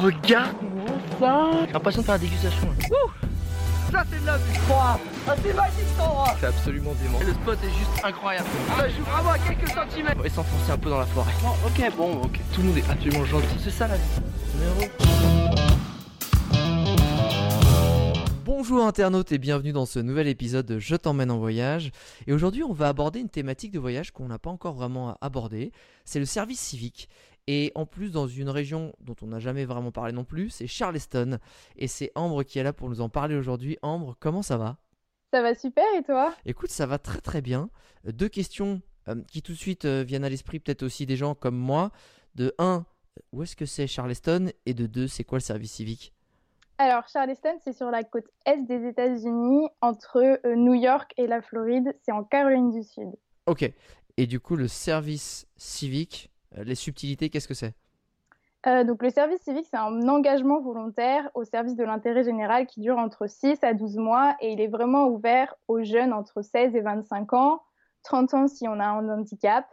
regarde-moi ça J'ai l'impression de faire la dégustation. là. Ça c'est de la vue Ah c'est magique cet endroit C'est absolument dément. Le spot est juste incroyable Ça joue vraiment à quelques centimètres On va s'enfoncer un peu dans la forêt. Bon, ok, bon, ok. Tout le monde est absolument gentil. C'est ça la vie. Numéro. Bonjour internautes et bienvenue dans ce nouvel épisode de Je t'emmène en voyage. Et aujourd'hui, on va aborder une thématique de voyage qu'on n'a pas encore vraiment abordée. C'est le service civique. Et en plus, dans une région dont on n'a jamais vraiment parlé non plus, c'est Charleston. Et c'est Ambre qui est là pour nous en parler aujourd'hui. Ambre, comment ça va? Ça va super et toi? Écoute, ça va très très bien. Euh, Deux questions euh, qui tout de suite euh, viennent à l'esprit, peut-être aussi des gens comme moi. De 1, où est-ce que c'est Charleston? Et de 2, c'est quoi le service civique? Alors Charleston, c'est sur la côte est des États-Unis, entre euh, New York et la Floride. C'est en Caroline du Sud. Ok. Et du coup, le service civique, les subtilités, qu'est-ce que c'est? Euh, donc le service civique, c'est un engagement volontaire au service de l'intérêt général qui dure entre 6 à 12 mois et il est vraiment ouvert aux jeunes entre 16 et 25 ans, 30 ans si on a un handicap.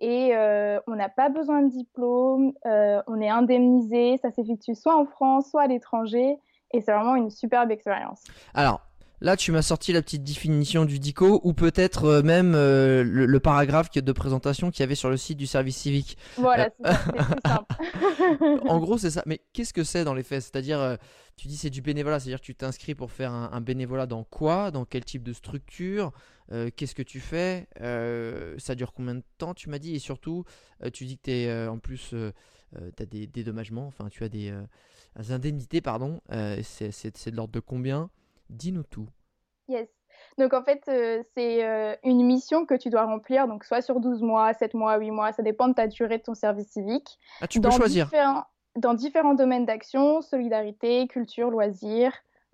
Et euh, on n'a pas besoin de diplôme, euh, on est indemnisé, ça s'effectue soit en France, soit à l'étranger, et c'est vraiment une superbe expérience. Alors, là, tu m'as sorti la petite définition du DICO, ou peut-être euh, même euh, le, le paragraphe de présentation qu'il y avait sur le site du service civique. Voilà, c'est ça, c'est simple. en gros, c'est ça. Mais qu'est-ce que c'est dans les faits? C'est-à-dire, euh, tu dis c'est du bénévolat, c'est-à-dire que tu t'inscris pour faire un, un bénévolat dans quoi? Dans quel type de structure? Euh, Qu'est-ce que tu fais? Euh, Ça dure combien de temps, tu m'as dit? Et surtout, euh, tu dis que tu es en plus, tu as des dédommagements, enfin, tu as des, euh, des indemnités, pardon. Euh, c'est de l'ordre de combien? Dis-nous tout. Yes. Donc en fait, euh, c'est euh, une mission que tu dois remplir, donc soit sur 12 mois, 7 mois, 8 mois, ça dépend de ta durée de ton service civique. Ah, tu peux dans choisir. Différents, dans différents domaines d'action, solidarité, culture, loisirs,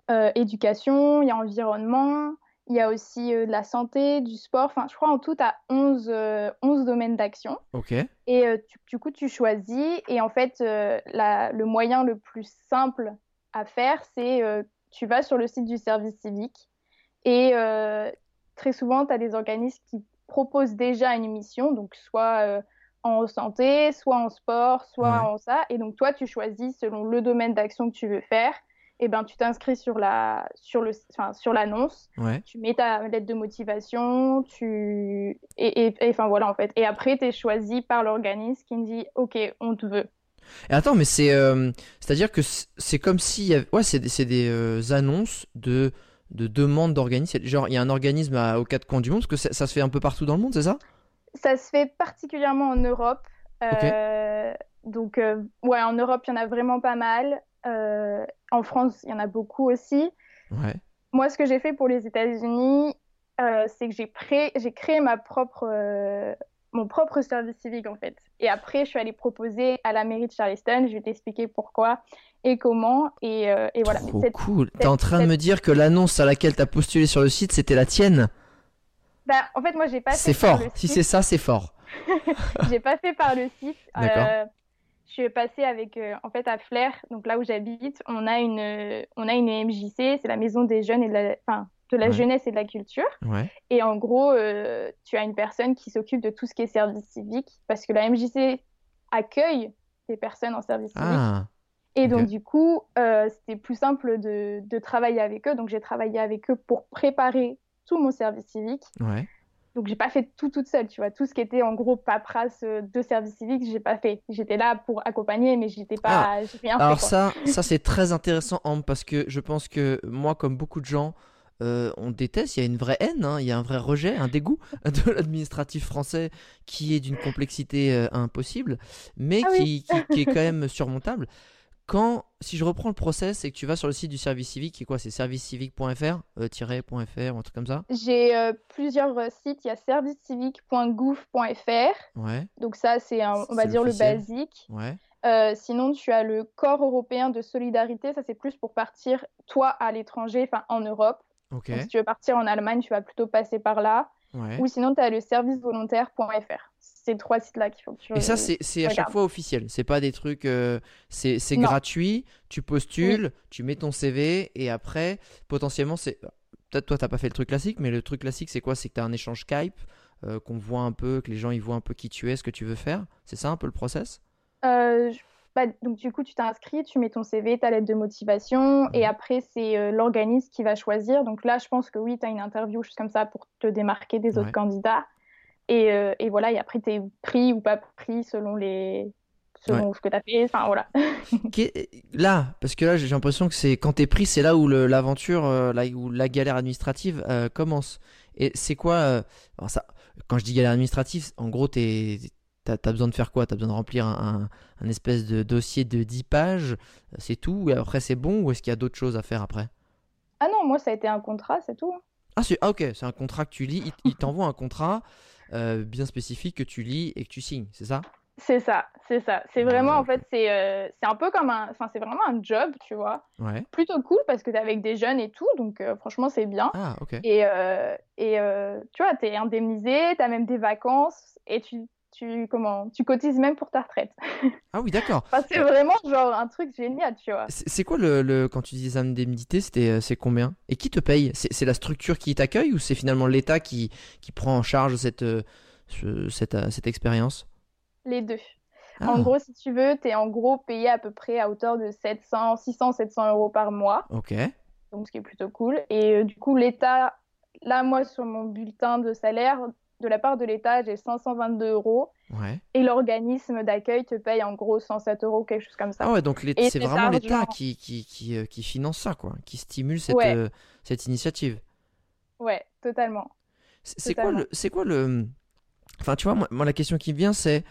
euh, éducation, il y a environnement, il y a aussi de la santé, du sport, enfin je crois en tout à 11, euh, 11 domaines d'action. Ok. Et tu- du coup, tu choisis. Et en fait, la- le moyen le plus simple à faire, c'est tu vas sur le site du service civique. Et euh, très souvent, tu as des organismes qui proposent déjà une mission, donc soit euh, en santé, soit en sport, soit Ouais. en ça. Et donc, toi, tu choisis selon le domaine d'action que tu veux faire. Et ben, tu t'inscris sur la, sur le, enfin, sur l'annonce Ouais. tu mets ta lettre de motivation, tu et, et- et- enfin voilà en fait. Et après tu es choisi par l'organisme qui me dit OK, on te veut. Et attends, mais c'est euh, c'est-à-dire que c'est comme si ouais, c'est des, c'est des euh, annonces de de demandes d'organismes. Genre, il y a un organisme à- aux quatre coins du monde, parce que ça, ça se fait un peu partout dans le monde, c'est ça? Ça se fait particulièrement en Europe. Euh, donc euh, ouais, en Europe, il y en a vraiment pas mal. En France, il y en a beaucoup aussi. Ouais. Moi, ce que j'ai fait pour les États-Unis, c'est que j'ai créé, ma propre, mon propre service civique en fait. Et après, je suis allée proposer à la mairie de Charleston. Je vais t'expliquer pourquoi et comment. Et, euh, et voilà. Trop Cette- cool. T'es en train de me dire que l'annonce à laquelle t'as postulé sur le site, c'était la tienne Bah, en fait, moi, j'ai pas C'est fort. Si c'est ça, c'est fort. J'ai pas fait par le site. D'accord. Euh, je suis passée avec, euh, en fait, à Flers, donc là où j'habite, on a une, on a une MJC, c'est la maison des jeunes et de la, enfin, de la Ouais. jeunesse et de la culture. Ouais. Et en gros, euh, tu as une personne qui s'occupe de tout ce qui est service civique, parce que la MJC accueille des personnes en service civique. Ah. Et donc, du coup, euh, c'était plus simple de, de travailler avec eux. Donc, j'ai travaillé avec eux pour préparer tout mon service civique. Ouais. Donc, j'ai pas fait tout toute seule, tu vois. Tout ce qui était en gros paperasse euh, de service civique, j'ai pas fait. J'étais là pour accompagner, mais j'étais pas, j'ai rien Alors fait. ça, ça c'est très intéressant, Ambre, parce que je pense que moi, comme beaucoup de gens, euh, on déteste, il y a une vraie haine, hein, il y a un vrai rejet, un dégoût de l'administratif français qui est d'une complexité euh, impossible, mais Ah qui, qui- qui est quand même surmontable. Quand, si je reprends le process, c'est que tu vas sur le site du service civique, qui est quoi? C'est servicecivique.fr, euh, .fr ou un truc comme ça? J'ai euh, plusieurs sites. Il y a servicecivique.gouv.fr. Ouais, Donc, ça, c'est, on va dire, le basique. ouais, Euh, sinon, tu as le corps européen de solidarité. Ça, c'est plus pour partir, toi, à l'étranger, enfin, en Europe. Donc, si tu veux partir en Allemagne, tu vas plutôt passer par là. ouais. Ou sinon, tu as le servicevolontaire.fr. C'est ces trois sites-là qu'il faut que tu Et ça, c'est à chaque fois officiel. C'est pas des trucs. euh, c'est gratuit. Tu postules, tu mets ton CV et après, potentiellement, c'est. Peut-être toi, t'as pas fait le truc classique, mais le truc classique, c'est quoi? C'est que tu as un échange Skype, euh, qu'on voit un peu, que les gens ils voient un peu qui tu es, ce que tu veux faire. C'est ça un peu le process? Euh, bah, donc du coup, tu t'inscris, tu mets ton CV, ta lettre de motivation, et après, c'est euh, l'organisme qui va choisir. Donc là, je pense que oui, tu as une interview, juste comme ça, pour te démarquer des autres candidats. Et, euh, et voilà, et après, tu es pris ou pas pris selon, les... selon ce que tu as fait. Enfin, voilà. Là, parce que là, j'ai l'impression que c'est quand t'es pris, c'est là où l'aventure, euh, là où la galère administrative euh, commence. Et c'est quoi alors ça, Quand je dis galère administrative, en gros, t'es, t'as, t'as besoin de faire quoi? T'as besoin de remplir un, un- un espèce de dossier de 10 pages, c'est tout. Et après, c'est bon ou est-ce qu'il y a d'autres choses à faire après? Ah non, moi, ça a été un contrat, c'est tout. ah, c'est, ah, ok, c'est un contrat que tu lis. Il, il t'envoie un contrat euh, bien spécifique que tu lis et que tu signes, c'est ça? C'est ça, c'est ça. C'est vraiment, en fait, c'est euh, un peu comme un... Enfin, c'est vraiment un job, tu vois. Ouais. Plutôt cool parce que tu es avec des jeunes et tout, donc euh, franchement, c'est bien. Ah, ok. Et, euh, et euh, tu vois, tu es indemnisé, tu as même des vacances et tu, tu, comment, tu cotises même pour ta retraite. Ah oui, d'accord. Enfin, c'est vraiment genre un truc génial, tu vois. C'est quoi le, le- quand tu dis c'était euh, c'est combien? Et qui te paye? C'est la structure qui t'accueille ou c'est finalement l'État qui, qui prend en charge cette, euh, ce- cette, euh, cette expérience? Les deux. Ah, En gros, si tu veux, tu es en gros payé à peu près à hauteur de 700, 600, 700 euros par mois, ok. donc ce qui est plutôt cool. Et euh, du coup, l'État, là, moi, sur mon bulletin de salaire, de la part de l'État, j'ai 522 euros. Ouais. Et l'organisme d'accueil te paye en gros 107 euros, quelque chose comme ça. Ah ouais, donc c'est vraiment l'État qui, qui, qui, euh, qui finance ça, quoi, qui stimule cette, Ouais. euh, cette initiative. Ouais, totalement. C'est quoi le, quoi le, enfin tu vois, moi, moi, la question qui me vient c'est,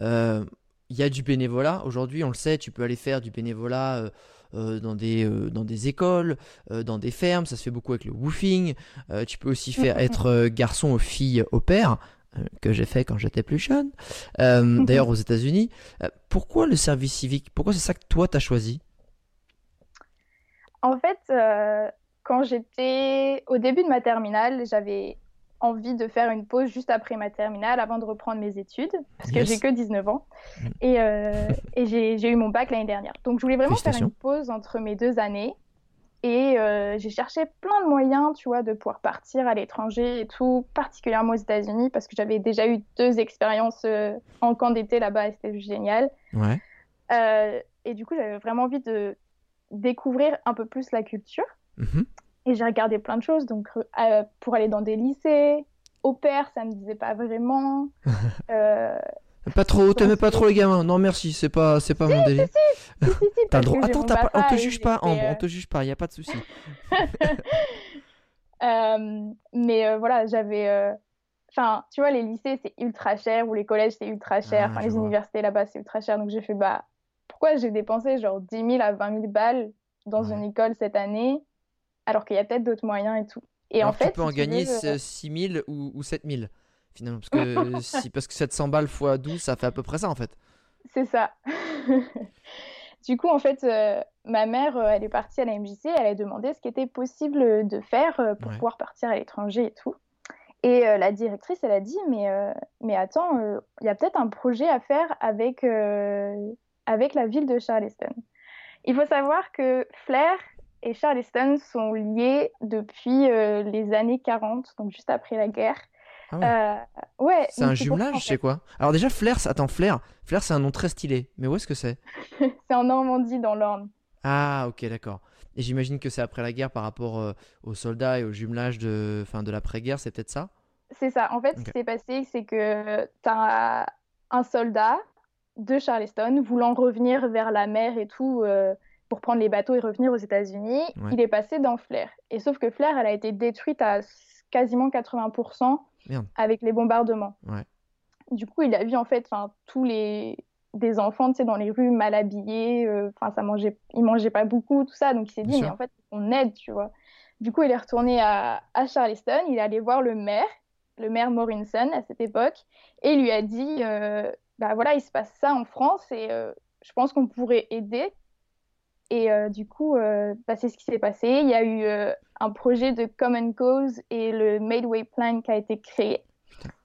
euh, il y a du bénévolat aujourd'hui, on le sait, tu peux aller faire du bénévolat dans des euh, dans des écoles, euh, dans des fermes, ça se fait beaucoup avec le woofing. Euh, tu peux aussi faire être euh, garçon ou fille au père. euh, que j'ai fait quand j'étais plus jeune, Euh, d'ailleurs aux États-Unis. Euh, pourquoi le service civique Pourquoi c'est ça que toi t'as choisi? En fait, euh, quand j'étais au début de ma terminale, j'avais envie de faire une pause juste après ma terminale avant de reprendre mes études, parce que j'ai que 19 ans. Mm. Et, euh, et j'ai eu mon bac l'année dernière. Donc je voulais vraiment faire une pause entre mes deux années. Et euh, j'ai cherché plein de moyens, tu vois, de pouvoir partir à l'étranger et tout, particulièrement aux États-Unis, parce que j'avais déjà eu deux expériences euh, en camp d'été là-bas et c'était génial. Ouais. Et du coup, j'avais vraiment envie de découvrir un peu plus la culture. Mhm. Et j'ai regardé plein de choses, donc euh, pour aller dans des lycées, au pair, ça me disait pas vraiment. Euh, Pas trop, t'aimais pas trop les gamins. Non merci, c'est pas, c'est pas mon délire. si, si, si, T'as le droit. Attends, t'as pas- on te juge pas, Ambre, euh, on te juge pas, y a pas de souci. euh, mais euh, voilà, j'avais. euh, Enfin, tu vois, les lycées, c'est ultra cher, ou les collèges, c'est ultra cher. Ah, Enfin, les vois. universités là-bas, c'est ultra cher. Donc j'ai fait, bah, pourquoi j'ai dépensé genre 10 000 à 20 000 balles dans Ouais. une école cette année, alors qu'il y a peut-être d'autres moyens et tout. Et Alors en fait, tu peux en si gagner veux, euh, 6 000 ou, ou 7 000 finalement. Parce que, si, parce que 700 balles x 12, ça fait à peu près ça en fait. C'est ça. Du coup, en fait, euh, ma mère, euh, elle est partie à la MJC, elle a demandé ce qui était possible de faire euh, pour Ouais. pouvoir partir à l'étranger et tout. Et la directrice, elle a dit, mais, mais attends, il y a peut-être un projet à faire avec, avec la ville de Charleston. Il faut savoir que Flair et Charleston sont liés depuis euh, les années 40, donc juste après la guerre. Ah ouais. Euh, ouais, C'est un pour ça, en jumelage, fait. c'est quoi? Alors déjà, Flair, c'est- attends, Flair, Flair c'est un nom très stylé. Mais où est-ce que c'est? C'est en Normandie, dans l'Orne. Ah, ok, d'accord. Et j'imagine que c'est après la guerre par rapport euh, aux soldats et au jumelage de, de l'après-guerre, c'est peut-être ça? C'est ça. En fait, ce qui s'est passé, c'est que tu as un soldat de Charleston voulant revenir vers la mer et tout pour prendre les bateaux et revenir aux États-Unis. Ouais. Il est passé dans Flair. Et sauf que Flair, elle a été détruite à quasiment 80% Merde. avec les bombardements. Ouais. Du coup, il a vu en fait tous les des enfants dans les rues mal habillés, euh, enfin ça mangeait, ils mangeaient pas beaucoup, tout ça, donc il s'est dit sûr. mais en fait on aide, tu vois. Du coup, il est retourné à, à Charleston, il est allé voir le maire, le maire Morrison à cette époque, et il lui a dit euh, bah voilà, il se passe ça en France et euh, je pense qu'on pourrait aider. Et euh, du coup, euh, bah, c'est ce qui s'est passé. Il y a eu euh, un projet de Common Cause et le Midway Plan qui a été créé.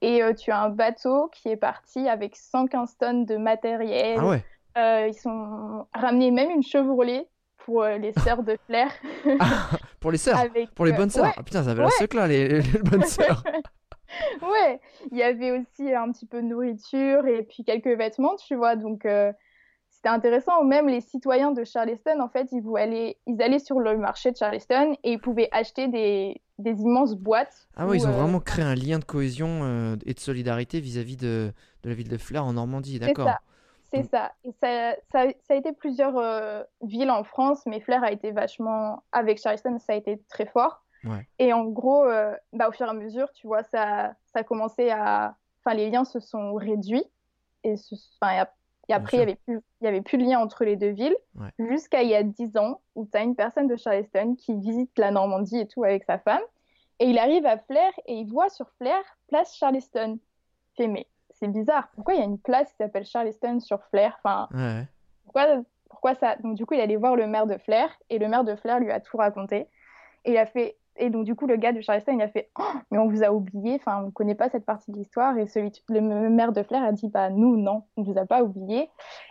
Et euh, tu as un bateau qui est parti avec 115 tonnes de matériel. Ah ouais Euh, ils sont ramenés même une Chevrolet pour euh, les sœurs de Flair. Ah, Pour les sœurs? Avec, Pour les bonnes sœurs? ouais, Ah putain, ça avait la Ouais. sucre là, les, les bonnes sœurs Ouais, il y avait aussi un petit peu de nourriture et puis quelques vêtements, tu vois. Donc, c'était intéressant. Même les citoyens de Charleston, en fait, ils, allaient, ils allaient sur le marché de Charleston et ils pouvaient acheter des, des immenses boîtes. Ah ouais, ils ont vraiment créé un lien de cohésion et de solidarité vis-à-vis de, de, la ville de Flair en Normandie, d'accord c'est ça. Et ça, ça, ça, a été plusieurs euh, villes en France, mais Flair a été vachement. Avec Charleston, ça a été très fort. Et en gros, euh, bah, au fur et à mesure, tu vois, ça, ça a commencé à. Enfin, les liens se sont réduits. Et, enfin, et après, il n'y avait, plus, y avait plus de lien entre les deux villes. Jusqu'à il y a 10 ans, où tu as une personne de Charleston qui visite la Normandie et tout avec sa femme. Et il arrive à Flair et il voit sur Flair place Charleston. Fait, mais c'est bizarre. Pourquoi il y a une place qui s'appelle Charleston sur Flair? Enfin, pourquoi, pourquoi ça? Donc, du coup, il allait voir le maire de Flair et le maire de Flair lui a tout raconté. Et il a fait. Et donc, du coup, le gars de Charleston, il a fait oh, Mais on vous a oublié, enfin, on ne connaît pas cette partie de l'histoire. Et celui, le maire de Flair a dit Bah, nous, non, on ne vous a pas oublié.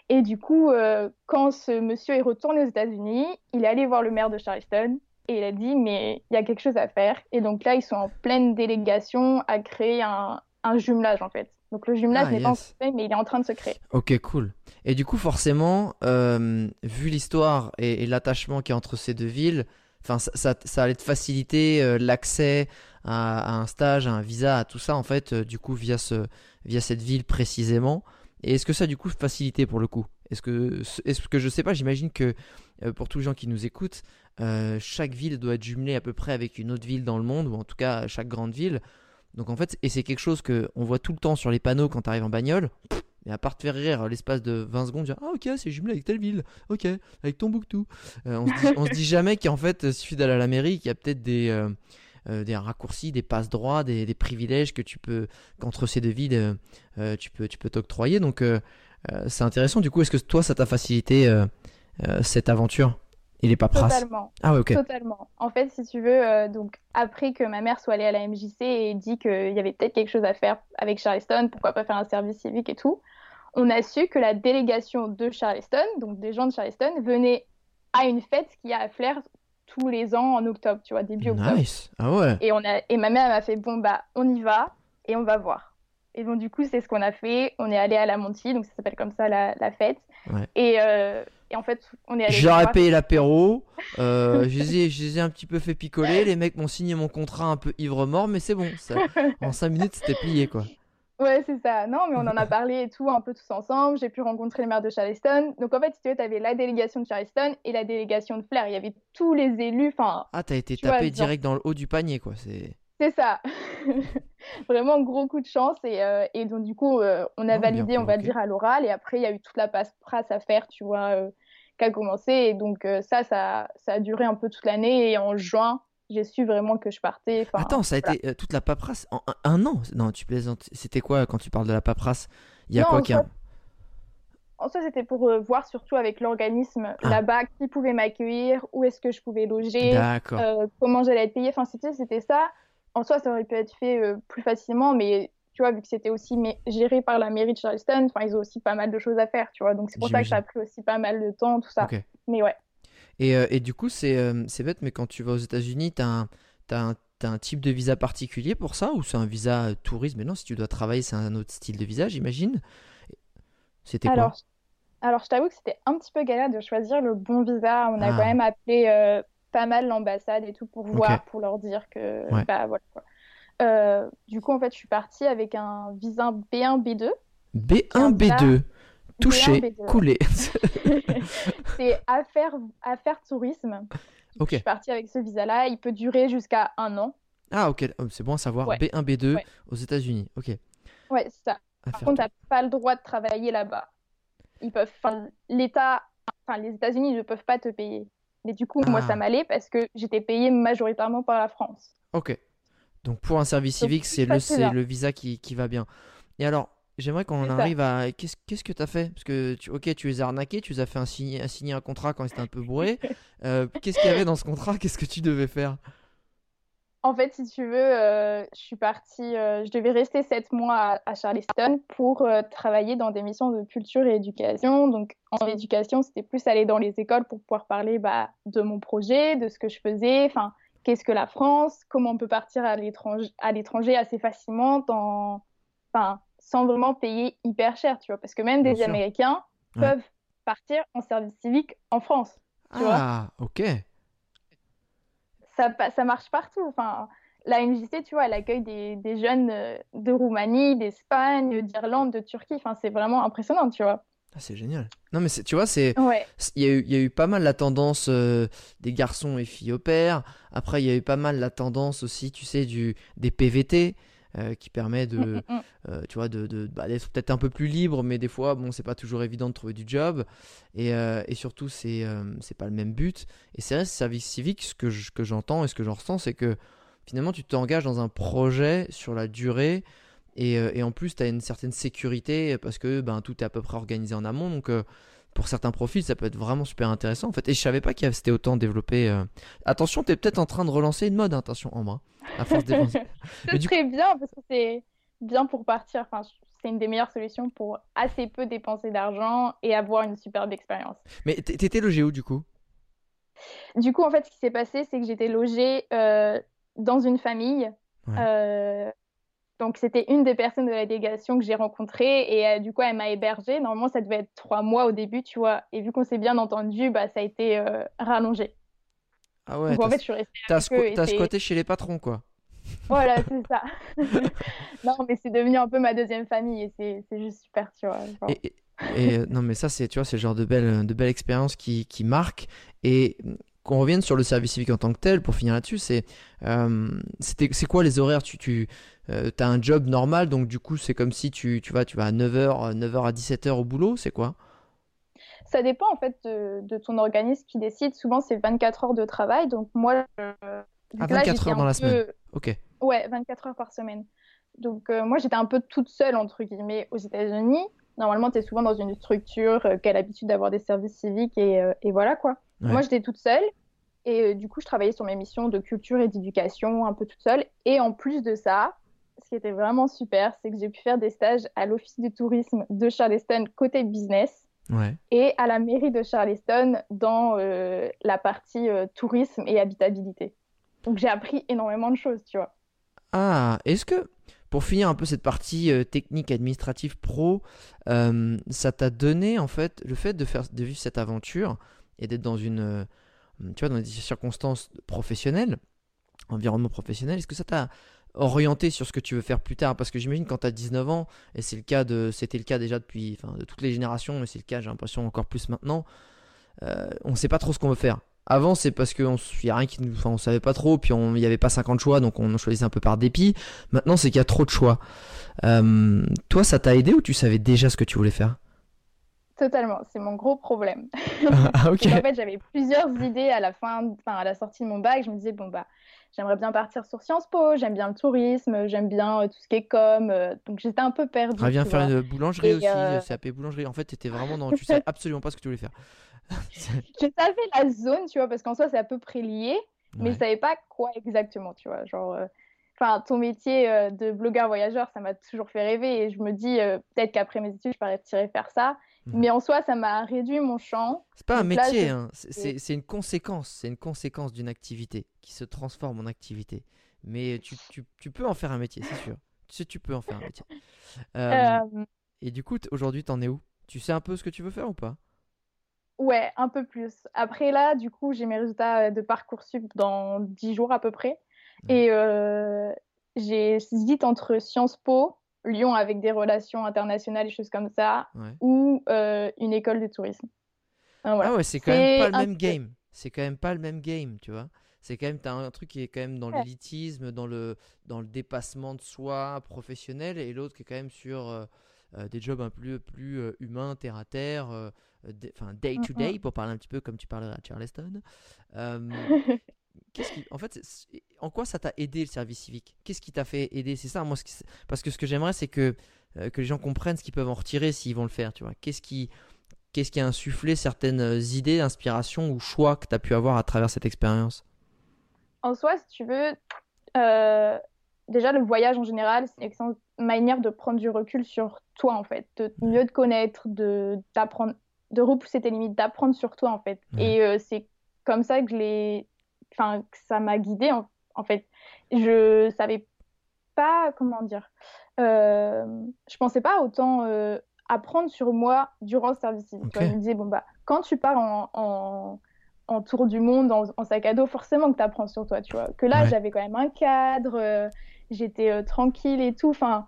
Et du coup, euh, quand ce monsieur est retourné aux États-Unis, il est allé voir le maire de Charleston et il a dit Mais il y a quelque chose à faire. Et donc là, ils sont en pleine délégation à créer un, un jumelage, en fait. Donc le jumelage ah, n'est pas fait, mais il est en train de se créer. Ok, cool. Et du coup, forcément, euh, vu l'histoire et, l'attachement qui est entre ces deux villes, enfin, ça, allait te faciliter euh, l'accès à, un stage, à un visa, à tout ça, en fait, euh, du coup, via, ce, via cette ville précisément. Et est-ce que ça, du coup, facilité pour le coup? Est-ce que, est-ce que je sais pas, j'imagine que pour tous les gens qui nous écoutent, chaque ville doit être jumelée à peu près avec une autre ville dans le monde, ou en tout cas chaque grande ville. Donc en fait, et c'est quelque chose que on voit tout le temps sur les panneaux quand tu arrives en bagnole. Et à part te faire rire l'espace de 20 secondes, dire Ah, ok, c'est jumelé avec telle ville, ok, avec ton bouctou. Euh, on, se dit, on se dit jamais qu'en fait, il suffit d'aller à la mairie, qu'il y a peut-être des, euh, euh, des raccourcis, des passes droits, des, des, privilèges que tu peux, qu'entre ces deux villes, tu peux tu peux t'octroyer. Donc c'est intéressant. Du coup, est-ce que toi, ça t'a facilité cette aventure? Il est pas Totalement. Ah ouais, ok. Totalement. En fait, si tu veux, euh, donc après que ma mère soit allée à la MJC et dit qu'il y avait peut-être quelque chose à faire avec Charleston, pourquoi pas faire un service civique et tout, on a su que la délégation de Charleston, donc des gens de Charleston, venait à une fête qui a à Flair tous les ans en octobre, tu vois, début octobre. Nice. Ah ouais. Et, on a, et ma mère m'a fait bon, bah, on y va et on va voir. Et donc, du coup, c'est ce qu'on a fait. On est allé à la Monty, donc ça s'appelle comme ça la, la fête. Ouais. Et, euh, et en fait, on est allé. J'aurais payé l'apéro. Euh, je, les ai, un petit peu fait picoler. Les mecs m'ont signé mon contrat un peu ivre-mort, mais c'est bon. en 5 minutes, c'était plié, quoi. Ouais, c'est ça. Non, mais on en a parlé et tout, un peu tous ensemble. J'ai pu rencontrer les maires de Charleston. Donc, en fait, si tu veux, avais la délégation de Charleston et la délégation de Flair. Il y avait tous les élus. Enfin, ah, t'as été tapé direct dans le haut du panier, quoi. C'est. C'est ça. Vraiment gros coup de chance. Et, euh, et donc, du coup, euh, on a validé, on va dire, à l'oral. Et après, il y a eu toute la paperasse à faire, tu vois, euh, qui a commencé. Et donc, ça, ça, ça, a duré un peu toute l'année. Et en juin, j'ai su vraiment que je partais. Attends, ça a été toute la paperasse en un, an Non, tu plaisantes. C'était quoi quand tu parles de la paperasse? Il y a quoi qui a... En soi, c'était pour voir surtout avec l'organisme ah. là-bas qui pouvait m'accueillir, où est-ce que je pouvais loger, comment j'allais être payée. Enfin, c'était ça en soi, ça aurait pu être fait euh, plus facilement, mais tu vois, vu que c'était aussi géré par la mairie de Charleston, enfin, ils ont aussi pas mal de choses à faire, tu vois. Donc, c'est pour ça que ça a pris aussi pas mal de temps, tout ça. Mais ouais. Et, euh, et du coup, euh, c'est bête, mais quand tu vas aux États-Unis, tu as, as, un type de visa particulier pour ça ou c'est un visa tourisme? Mais non, si tu dois travailler, c'est un autre style de visa, j'imagine. C'était quoi? Alors, je t'avoue que c'était un petit peu galère de choisir le bon visa. On a ah. quand même appelé pas mal l'ambassade et tout pour voir, pour leur dire que. Bah, voilà, euh, du coup, en fait, je suis partie avec un visa B1, B2. B1, B2 Touché, coulé. c'est affaire, affaire tourisme. Ok. Je suis partie avec ce visa-là. Il peut durer jusqu'à un an. Ah, ok. Oh, c'est bon à savoir. B1, B2 aux États-Unis. Ok. Ouais, c'est ça. Par contre, tu pas le droit de travailler là-bas. Ils peuvent. L'État. Enfin, les États-Unis ne peuvent pas te payer. Mais du coup, moi, ça ah. m'allait parce que j'étais payée majoritairement par la France. Ok. Donc pour un service civique, c'est le, le visa qui, qui, va bien. Et alors, j'aimerais qu'on arrive à... Qu'est-ce qu'est-ce que tu as fait? Parce que, tu... ok, tu les as arnaqués, tu les as fait un signer, un, signer un contrat quand c'était un peu bourré. Euh, qu'est-ce qu'il y avait dans ce contrat? Qu'est-ce que tu devais faire? En fait, si tu veux, euh, je suis partie, euh, je devais rester sept mois à, Charleston pour travailler dans des missions de culture et éducation. Donc, en éducation, c'était plus aller dans les écoles pour pouvoir parler bah, de mon projet, de ce que je faisais, enfin, qu'est-ce que la France, comment on peut partir à l'étranger assez facilement, enfin, sans vraiment payer hyper cher, tu vois, parce que même des Américains peuvent partir en service civique en France. Tu ah, ok. Ça, ça marche partout. Enfin, la MJC, tu vois, elle accueille des, des jeunes euh, de Roumanie, d'Espagne, d'Irlande, de Turquie. Enfin, c'est vraiment impressionnant, tu vois. Ah, c'est génial. Non, mais tu vois, c'est. Ouais. Il y, a eu, y a eu pas mal la tendance euh, des garçons et filles au pair. Après, il y a eu pas mal la tendance aussi, tu sais, du, des PVT. Euh, qui permet de, Mm, mm, mm. euh, tu vois, de, de- bah, d'être peut-être un peu plus libre, mais des fois, bon, c'est pas toujours évident de trouver du job. Et, euh, et surtout, c'est c'est pas le même but. Et c'est vrai, ce service civique, ce que je- que j'entends et ce que j'en ressens, c'est que finalement, tu t'engages dans un projet sur la durée. Et, et en plus, tu as une certaine sécurité parce que ben, tout est à peu près organisé en amont. Donc, pour certains profils, ça peut être vraiment super intéressant en fait. Et je savais pas qu'il y avait- c'était autant développé. euh. Attention, tu es peut-être en train de relancer une mode, hein, attention, Ambre. hein, à force C'est bien parce que c'est bien pour partir. Enfin, c'est une des meilleures solutions pour assez peu dépenser d'argent et avoir une superbe expérience. Mais t'étais logé où du coup? Du coup, en fait, ce qui s'est passé, c'est que j'étais logée euh, dans une famille. Ouais. Euh, donc, c'était une des personnes de la délégation que j'ai rencontrée et euh, du coup, elle m'a hébergée. Normalement, ça devait être trois mois au début, tu vois. Et vu qu'on s'est bien entendu, bah, ça a été euh, rallongé. Ah ouais, donc, en fait, je suis restée t'as squatté chez les patrons quoi. Voilà, c'est ça. non, mais c'est devenu un peu ma deuxième famille et c'est c'est juste super, tu vois. Genre, Et, et- et, euh, non mais ça c'est tu vois c'est le genre de belle de belle expérience qui, qui marque et qu'on revienne sur le service civique en tant que tel pour finir là-dessus c'est euh, c'est quoi les horaires? Tu tu euh, t'as un job normal donc du coup c'est comme si tu tu vas tu vas à 9h 9h à 17h au boulot c'est quoi? Ça dépend en fait de, de ton organisme qui décide. Souvent, c'est 24 heures de travail. Donc, moi, euh, Ah, que là, 24 j'étais heures dans la peu- semaine. ok Ouais, 24 heures par semaine. Donc, euh, moi, j'étais un peu toute seule, entre guillemets, aux États-Unis. Normalement, tu es souvent dans une structure euh, qui a l'habitude d'avoir des services civiques et, euh, et voilà quoi. Ouais. Moi, j'étais toute seule et euh, du coup, je travaillais sur mes missions de culture et d'éducation un peu toute seule. Et en plus de ça, ce qui était vraiment super, c'est que j'ai pu faire des stages à l'Office du tourisme de Charleston côté business ouais et à la mairie de Charleston dans euh, la partie euh, tourisme et habitabilité. Donc, j'ai appris énormément de choses, tu vois. Ah, est-ce que, pour finir un peu cette partie euh, technique, administrative, pro, ça t'a donné, en fait, le fait de, faire, de vivre cette aventure et d'être dans une, euh, tu vois, dans des circonstances professionnelles, environnement professionnel, est-ce que ça t'a orienté sur ce que tu veux faire plus tard? Parce que j'imagine quand tu as 19 ans, et c'est le cas de, c'était le cas déjà depuis, enfin, de toutes les générations, mais c'est le cas, j'ai l'impression, encore plus maintenant, euh, on sait pas trop ce qu'on veut faire. Avant, c'est parce qu'on y a rien qui nous, enfin, on savait pas trop, puis il n'y avait pas 50 choix, donc on choisissait un peu par dépit. Maintenant, c'est qu'il y a trop de choix. Euh, toi, ça t'a aidé ou tu savais déjà ce que tu voulais faire? Totalement, c'est mon gros problème. Ah, ok. C'est qu'en fait, j'avais plusieurs idées à la fin, enfin à la sortie de mon bac. Je me disais, bon, bah, j'aimerais bien partir sur Sciences Po, j'aime bien le tourisme, j'aime bien euh, tout ce qui est com. euh, donc j'étais un peu perdue. Viens tu faire vois. une boulangerie Et, aussi, euh, CAP boulangerie. En fait, t'étais vraiment dans, tu savais absolument pas ce que tu voulais faire. Je savais la zone, tu vois, parce qu'en soi, c'est à peu près lié, mais je savais pas quoi exactement, tu vois. Genre, euh, enfin, ton métier euh, de blogueur voyageur, ça m'a toujours fait rêver et je me dis, euh, peut-être qu'après mes études, je partirais faire ça. Mhm. Mais en soi, ça m'a réduit mon champ. C'est pas un Donc métier, hein. c'est- une conséquence, c'est une conséquence d'une activité qui se transforme en activité. Mais tu, tu- tu peux en faire un métier, c'est sûr. Tu sais, tu peux en faire un métier. Euh, Euh, Et du coup, aujourd'hui, t'en es où? Tu sais un peu ce que tu veux faire ou pas? Ouais, un peu plus. Après là, du coup, j'ai mes résultats euh, de Parcoursup dans 10 jours à peu près. Et euh, j'ai j'hésite entre Sciences Po, Lyon avec des relations internationales et choses comme ça, Ouais. ou euh, une école de tourisme. Voilà. Ah ouais, c'est quand même pas le même game. C'est quand même pas le même game, tu vois. C'est quand même, t'as un truc qui est quand même dans Ouais. l'élitisme, dans le, dans le dépassement de soi professionnel, et l'autre qui est quand même sur euh, euh, des jobs un peu plus, plus euh, humains, terre à terre, enfin day to Mm, day, pour parler un petit peu comme tu parlerais à Charleston. Qu'est-ce qui, en fait, en quoi ça t'a aidé le service civique? Qu'est-ce qui t'a fait aider? C'est ça, moi, ce qui- parce que ce que j'aimerais, c'est que, euh, que les gens comprennent ce qu'ils peuvent en retirer s'ils vont le faire, tu vois. Qu'est-ce qui, qu'est-ce qui a insufflé certaines euh, idées, inspirations ou choix que tu as pu avoir à travers cette expérience? En soi, si tu veux, euh, déjà le voyage en général, c'est une excellente manière de prendre du recul sur toi en fait, de mieux te connaître, de d'apprendre, de repousser tes limites, d'apprendre sur toi en fait. Ouais. Et euh, c'est comme ça que je l'ai, enfin que ça m'a guidée en, en fait. Je savais pas comment dire, euh, je pensais pas autant euh, apprendre sur moi durant ce service civique. Tu vois, Ok. je me disais, bon, bah, quand tu pars en, en, en tour du monde en, en sac à dos, forcément que tu apprends sur toi, tu vois. Que là, Ouais. j'avais quand même un cadre, euh, j'étais euh, tranquille et tout. Enfin,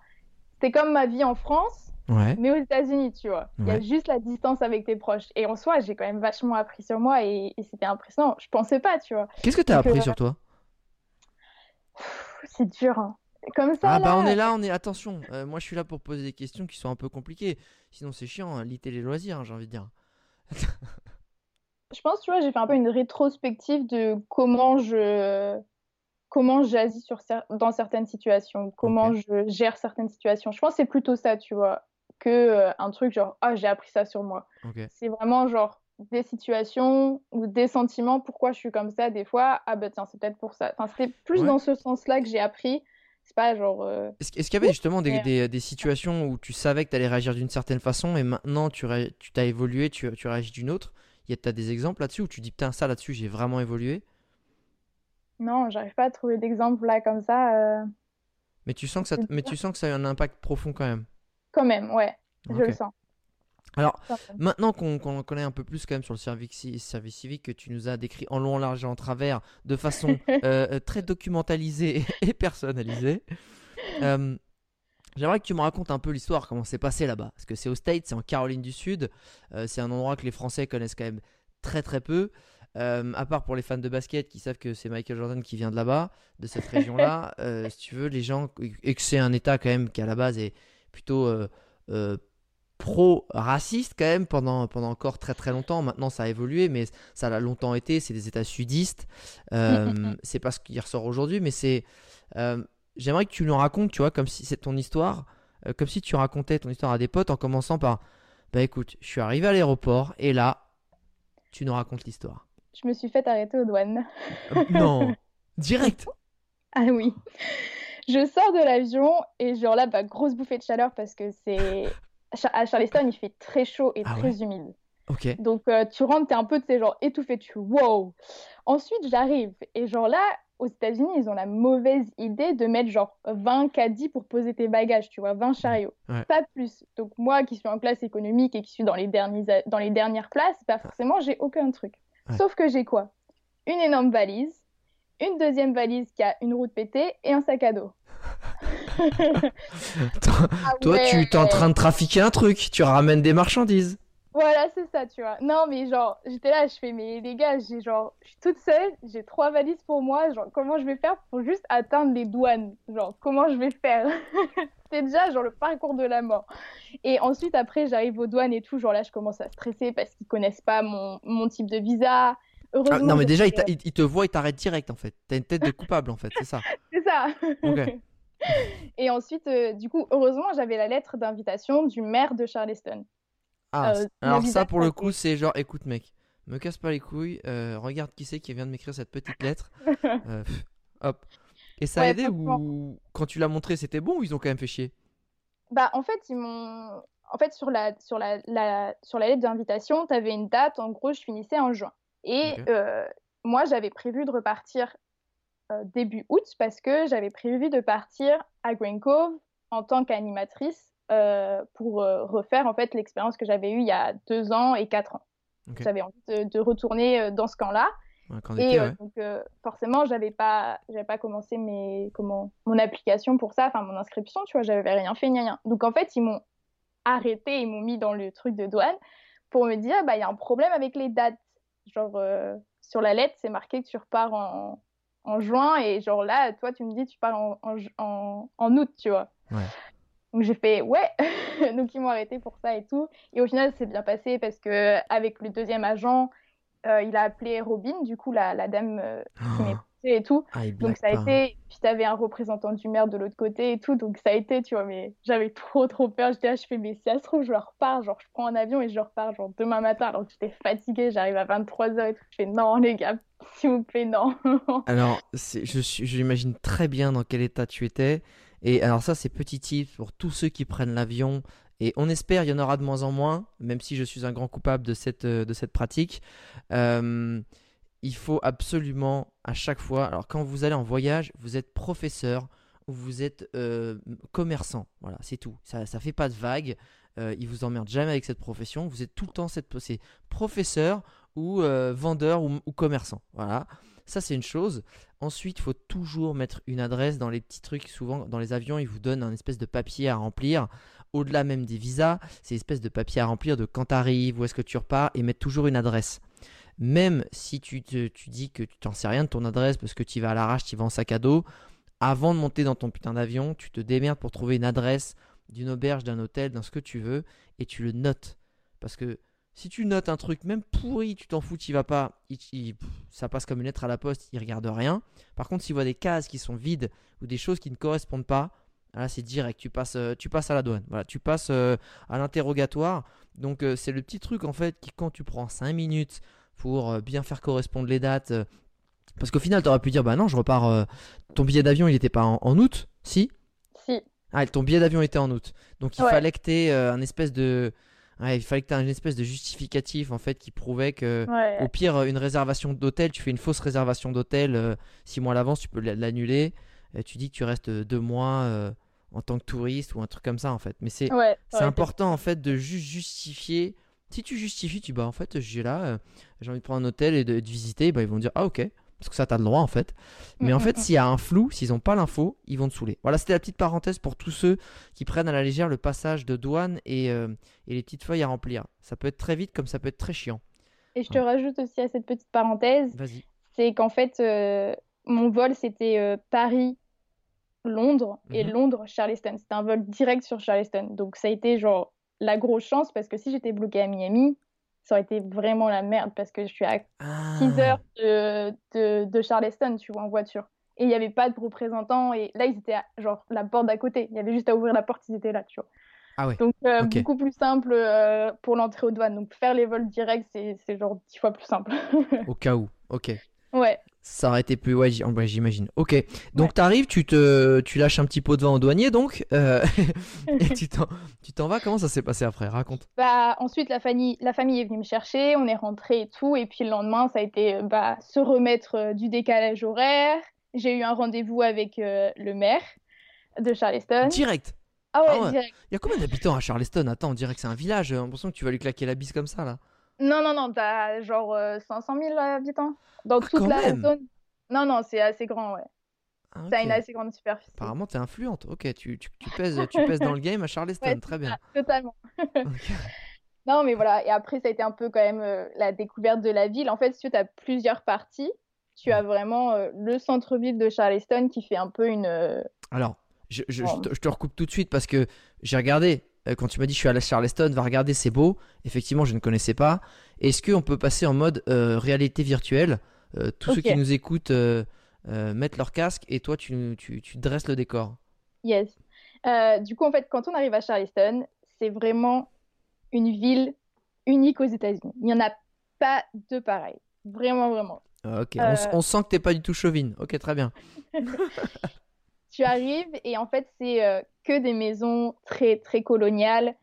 c'était comme ma vie en France, Ouais. mais aux États-Unis, tu vois. Il y a juste la distance avec tes proches. Et en soi, j'ai quand même vachement appris sur moi et, et c'était impressionnant. Je pensais pas, tu vois. Qu'est-ce que tu as Donc, appris euh, sur toi? C'est dur, hein. Comme ça, Ah bah on est là, on est attention. euh, moi je suis là pour poser des questions qui sont un peu compliquées. Sinon c'est chiant, hein, lit les loisirs, hein, j'ai envie de dire. je pense, tu vois, j'ai fait un peu une rétrospective de comment je comment j'agis sur cer- dans certaines situations, comment je gère certaines situations. Je pense que c'est plutôt ça, tu vois, que euh, un truc genre ah j'ai appris ça sur moi. C'est vraiment genre des situations ou des sentiments. Pourquoi je suis comme ça des fois Ah bah tiens, c'est peut-être pour ça. Enfin, c'était plus Ouais. dans ce sens-là que j'ai appris. C'est pas genre euh, Est-ce qu'il y avait justement des, mais- des- des situations où tu savais que tu allais réagir d'une certaine façon et maintenant tu ré- tu t'as évolué, tu, tu réagis d'une autre? Il y a t'as des exemples là-dessus où tu dis putain ça là-dessus j'ai vraiment évolué? Non, j'arrive pas à trouver d'exemple là comme ça. euh, mais tu sens que ça, mais tu sens que ça a eu un impact profond quand même. Quand même, ouais, je le sens. Alors. Maintenant qu'on en connaît un peu plus quand même sur le service, ci- service civique que tu nous as décrit en long, en large et en travers de façon euh, euh, très documentalisée et personnalisée, euh, j'aimerais que tu me racontes un peu l'histoire, comment c'est passé là-bas. Parce que c'est au States, c'est en Caroline du Sud, euh, c'est un endroit que les Français connaissent quand même très très peu. Euh, à part pour les fans de basket qui savent que c'est Michael Jordan qui vient de là-bas, de cette région-là, euh, si tu veux, les gens, et que c'est un État quand même qui à la base est plutôt euh, euh, pro-raciste quand même pendant, pendant encore très très longtemps. Maintenant ça a évolué, mais ça l'a longtemps été. C'est des États sudistes. Euh, c'est pas ce qui ressort aujourd'hui, mais c'est. euh, J'aimerais que tu nous racontes, tu vois, comme si c'est ton histoire, euh, comme si tu racontais ton histoire à des potes en commençant par Bah écoute, je suis arrivé à l'aéroport et là, tu nous racontes l'histoire. Je me suis fait arrêter aux douanes. Non, direct. Ah oui. Je sors de l'avion et genre là, bah, grosse bouffée de chaleur parce que c'est... À Charleston, il fait très chaud et Ah très ouais humide. Ok. Donc euh, tu rentres, t'es un peu, tu sais, genre étouffé, tu wow. Ensuite, j'arrive et genre là, aux États-Unis, ils ont la mauvaise idée de mettre genre 20 caddies pour poser tes bagages, tu vois, 20 chariots, Ouais. pas plus. Donc moi qui suis en classe économique et qui suis dans les, derniers, dans les dernières places, bah forcément, j'ai aucun truc. Ouais. Sauf que j'ai quoi? Une énorme valise, une deuxième valise qui a une roue de pété et un sac à dos. Ah Toi, tu ouais. es en train de trafiquer un truc. Tu ramènes des marchandises. Voilà, c'est ça, tu vois. Non, mais genre, j'étais là, je fais, mais les gars, j'ai genre, je suis toute seule, j'ai trois valises pour moi, genre, comment je vais faire pour juste atteindre les douanes? Genre, comment je vais faire? C'était déjà, genre, le parcours de la mort. Et ensuite, après, j'arrive aux douanes et tout, genre là, je commence à stresser parce qu'ils connaissent pas mon, mon type de visa. Ah, non, mais déjà, il, fait- t'a- il- il te voit, il t'arrête direct en fait. T'as une tête de coupable en fait, c'est ça. C'est ça. Ok. Et ensuite, euh, du coup, heureusement, j'avais la lettre d'invitation du maire de Charleston. Ah, Euh, alors ça pour le coup c'est genre écoute mec, me casse pas les couilles, euh, regarde qui c'est qui vient de m'écrire cette petite lettre. Pff, hop. Et ça a aidé ou quand tu l'as montré c'était bon ou ils ont quand même fait chier? Bah, en fait, ils m'ont. En fait, sur la, sur la, la- sur la lettre d'invitation, tu avais une date. En gros, je finissais en juin. Et moi, j'avais prévu de repartir début août parce que j'avais prévu de partir à Green Cove en tant qu'animatrice euh, pour euh, refaire en fait l'expérience que j'avais eue il y a deux ans et quatre ans. J'avais envie de, de retourner euh, dans ce camp-là. Ouais, Et d'été, euh, ouais. donc, euh, forcément, j'avais pas, j'avais pas commencé mes, comment, mon application pour ça, enfin mon inscription, tu vois, j'avais rien fait, ni rien. Donc en fait, ils m'ont arrêté, ils m'ont mis dans le truc de douane pour me dire, bah il y a un problème avec les dates. Genre euh, sur la lettre, c'est marqué que tu repars en, en juin et genre là, toi, tu me dis, tu pars en, en, ju- en, en août, tu vois. Ouais. Donc j'ai fait ouais, donc ils m'ont arrêté pour ça et tout. Et au final, c'est bien passé parce que avec le deuxième agent, euh, il a appelé Robin, du coup la, la dame euh, qui poussée et tout. Ah, Donc ça a pas, été, puis t'avais un représentant du maire de l'autre côté et tout, donc ça a été, tu vois, mais j'avais trop trop peur. J'étais là, je fais, mais si ça se trouve, je repars, genre je prends un avion et je repars, genre demain matin, alors que j'étais fatiguée, j'arrive à 23h et tout. Je fais, non les gars, s'il vous plaît, non. Alors, je suis- j'imagine très bien dans quel état tu étais. Et alors ça, c'est petit tips pour tous ceux qui prennent l'avion. Et on espère il y en aura de moins en moins, même si je suis un grand coupable de cette, euh, de cette pratique. Euh, il faut absolument à chaque fois, alors quand vous allez en voyage, vous êtes professeur ou vous êtes euh, commerçant. Voilà, c'est tout. Ça ne fait pas de vague. euh, ils vous emmerdent jamais avec cette profession. Vous êtes tout le temps cette, professeur ou vendeur ou, ou commerçant. Voilà. Ça, c'est une chose. Ensuite, il faut toujours mettre une adresse dans les petits trucs. Souvent, dans les avions, ils vous donnent un espèce de papier à remplir. Au-delà même des visas, c'est une espèce de papier à remplir de quand tu arrives, où est-ce que tu repars, et mettre toujours une adresse. Même si tu, te- dis que tu t'en sais rien de ton adresse parce que tu vas à l'arrache, tu vas en sac à dos, avant de monter dans ton putain d'avion, tu te démerdes pour trouver une adresse d'une auberge, d'un hôtel, d'un ce que tu veux, et tu le notes. Parce que si tu notes un truc, même pourri, tu t'en fous, tu vas pas, il- il- pff, ça passe comme une lettre à la poste, il regarde rien. Par contre, s'il voit des cases qui sont vides ou des choses qui ne correspondent pas, là c'est direct, tu passes, euh, tu passes à la douane. Voilà, tu passes euh, à l'interrogatoire. Donc euh, c'est le petit truc en fait qui quand tu prends 5 minutes pour bien faire correspondre les dates, parce qu'au final tu aurais pu dire bah non je repars, ton billet d'avion il n'était pas en, en août, si? Si. Ah ton billet d'avion était en août. Donc il Ouais. fallait que tu aies un espèce de... Ouais, il fallait que tu aies une espèce de justificatif en fait qui prouvait que... Ouais. Au pire, euh, une réservation d'hôtel, tu fais une fausse réservation d'hôtel euh, six mois à l'avance, tu peux l'annuler. Tu dis que tu restes deux mois euh, en tant que touriste ou un truc comme ça en fait. Mais c'est Ouais, important en fait de juste justifier. Si tu justifies, tu dis bah en fait j'ai là, euh, j'ai envie de prendre un hôtel et de, et de visiter, bah, ils vont dire ah ok. Parce que ça t'as le droit en fait. Mais Mm, en mm, fait, mm. s'il y a un flou, s'ils n'ont pas l'info, ils vont te saouler. Voilà, c'était la petite parenthèse pour tous ceux qui prennent à la légère le passage de douane et, euh, et les petites feuilles à remplir. Ça peut être très vite comme ça peut être très chiant. Et je te rajoute aussi à cette petite parenthèse, Vas-y. c'est qu'en fait, euh, mon vol, c'était euh, Paris-Londres et Mhm. Londres-Charleston. C'était un vol direct sur Charleston. Donc ça a été genre la grosse chance parce que si j'étais bloquée à Miami, ça aurait été vraiment la merde parce que je suis à 6 Ah. heures de, de, de Charleston, tu vois, en voiture. Et il n'y avait pas de représentants. Et là, ils étaient à genre la porte d'à côté. Il y avait juste à ouvrir la porte, ils étaient là, tu vois. Ah ouais. Donc, euh, beaucoup plus simple euh, pour l'entrée aux douanes. Donc, faire les vols directs, c'est genre 10 fois plus simple. Au cas où. Ok. ouais. Ça aurait été plus. Ouais, j'imagine. Ok. Donc t'arrives, tu te, tu lâches un petit pot de vin au douanier, donc, euh, et tu t'en, vas. Comment ça s'est passé après? Raconte. Bah, ensuite, la famille, la famille est venue me chercher, on est rentré et tout. Et puis le lendemain, ça a été euh, bah, se remettre euh, du décalage horaire. J'ai eu un rendez-vous avec euh, le maire de Charleston. Direct. Ah ouais, Ah ouais. direct. Il y a combien d'habitants à Charleston? Attends, on dirait que c'est un village. J'ai l'impression que tu vas lui claquer la bise comme ça là. Non, non, non, t'as genre euh, 500 000 habitants dans Ah, toute la même. zone. Non, non, c'est assez grand, ouais. Ah, ok. une assez grande superficie. Apparemment, t'es influente. Ok, tu, tu, tu pèses, tu pèses dans le game à Charleston. Ouais, Très bien. Totalement. Non, mais voilà. Et après, ça a été un peu quand même euh, la découverte de la ville. En fait, si tu as plusieurs parties, tu as vraiment euh, le centre-ville de Charleston qui fait un peu une. euh, Alors, je, je- te, je te recoupe tout de suite parce que j'ai regardé. Euh, Quand tu m'as dit je suis à Charleston, va regarder, c'est beau. Effectivement, je ne connaissais pas. Est-ce qu'on peut passer en mode euh, réalité virtuelle? Euh, Tous ceux qui nous écoutent euh, mettent leur casque et toi, tu, tu, tu dresses le décor. Yes. Du coup, en fait, quand on arrive à Charleston, c'est vraiment une ville unique aux États-Unis. Il n'y en a pas de pareil. Vraiment, vraiment. Ah, Ok, on, on sent que t'es pas du tout chauvine. Ok, très bien. Tu arrives et en fait, c'est euh, que des maisons très, très coloniales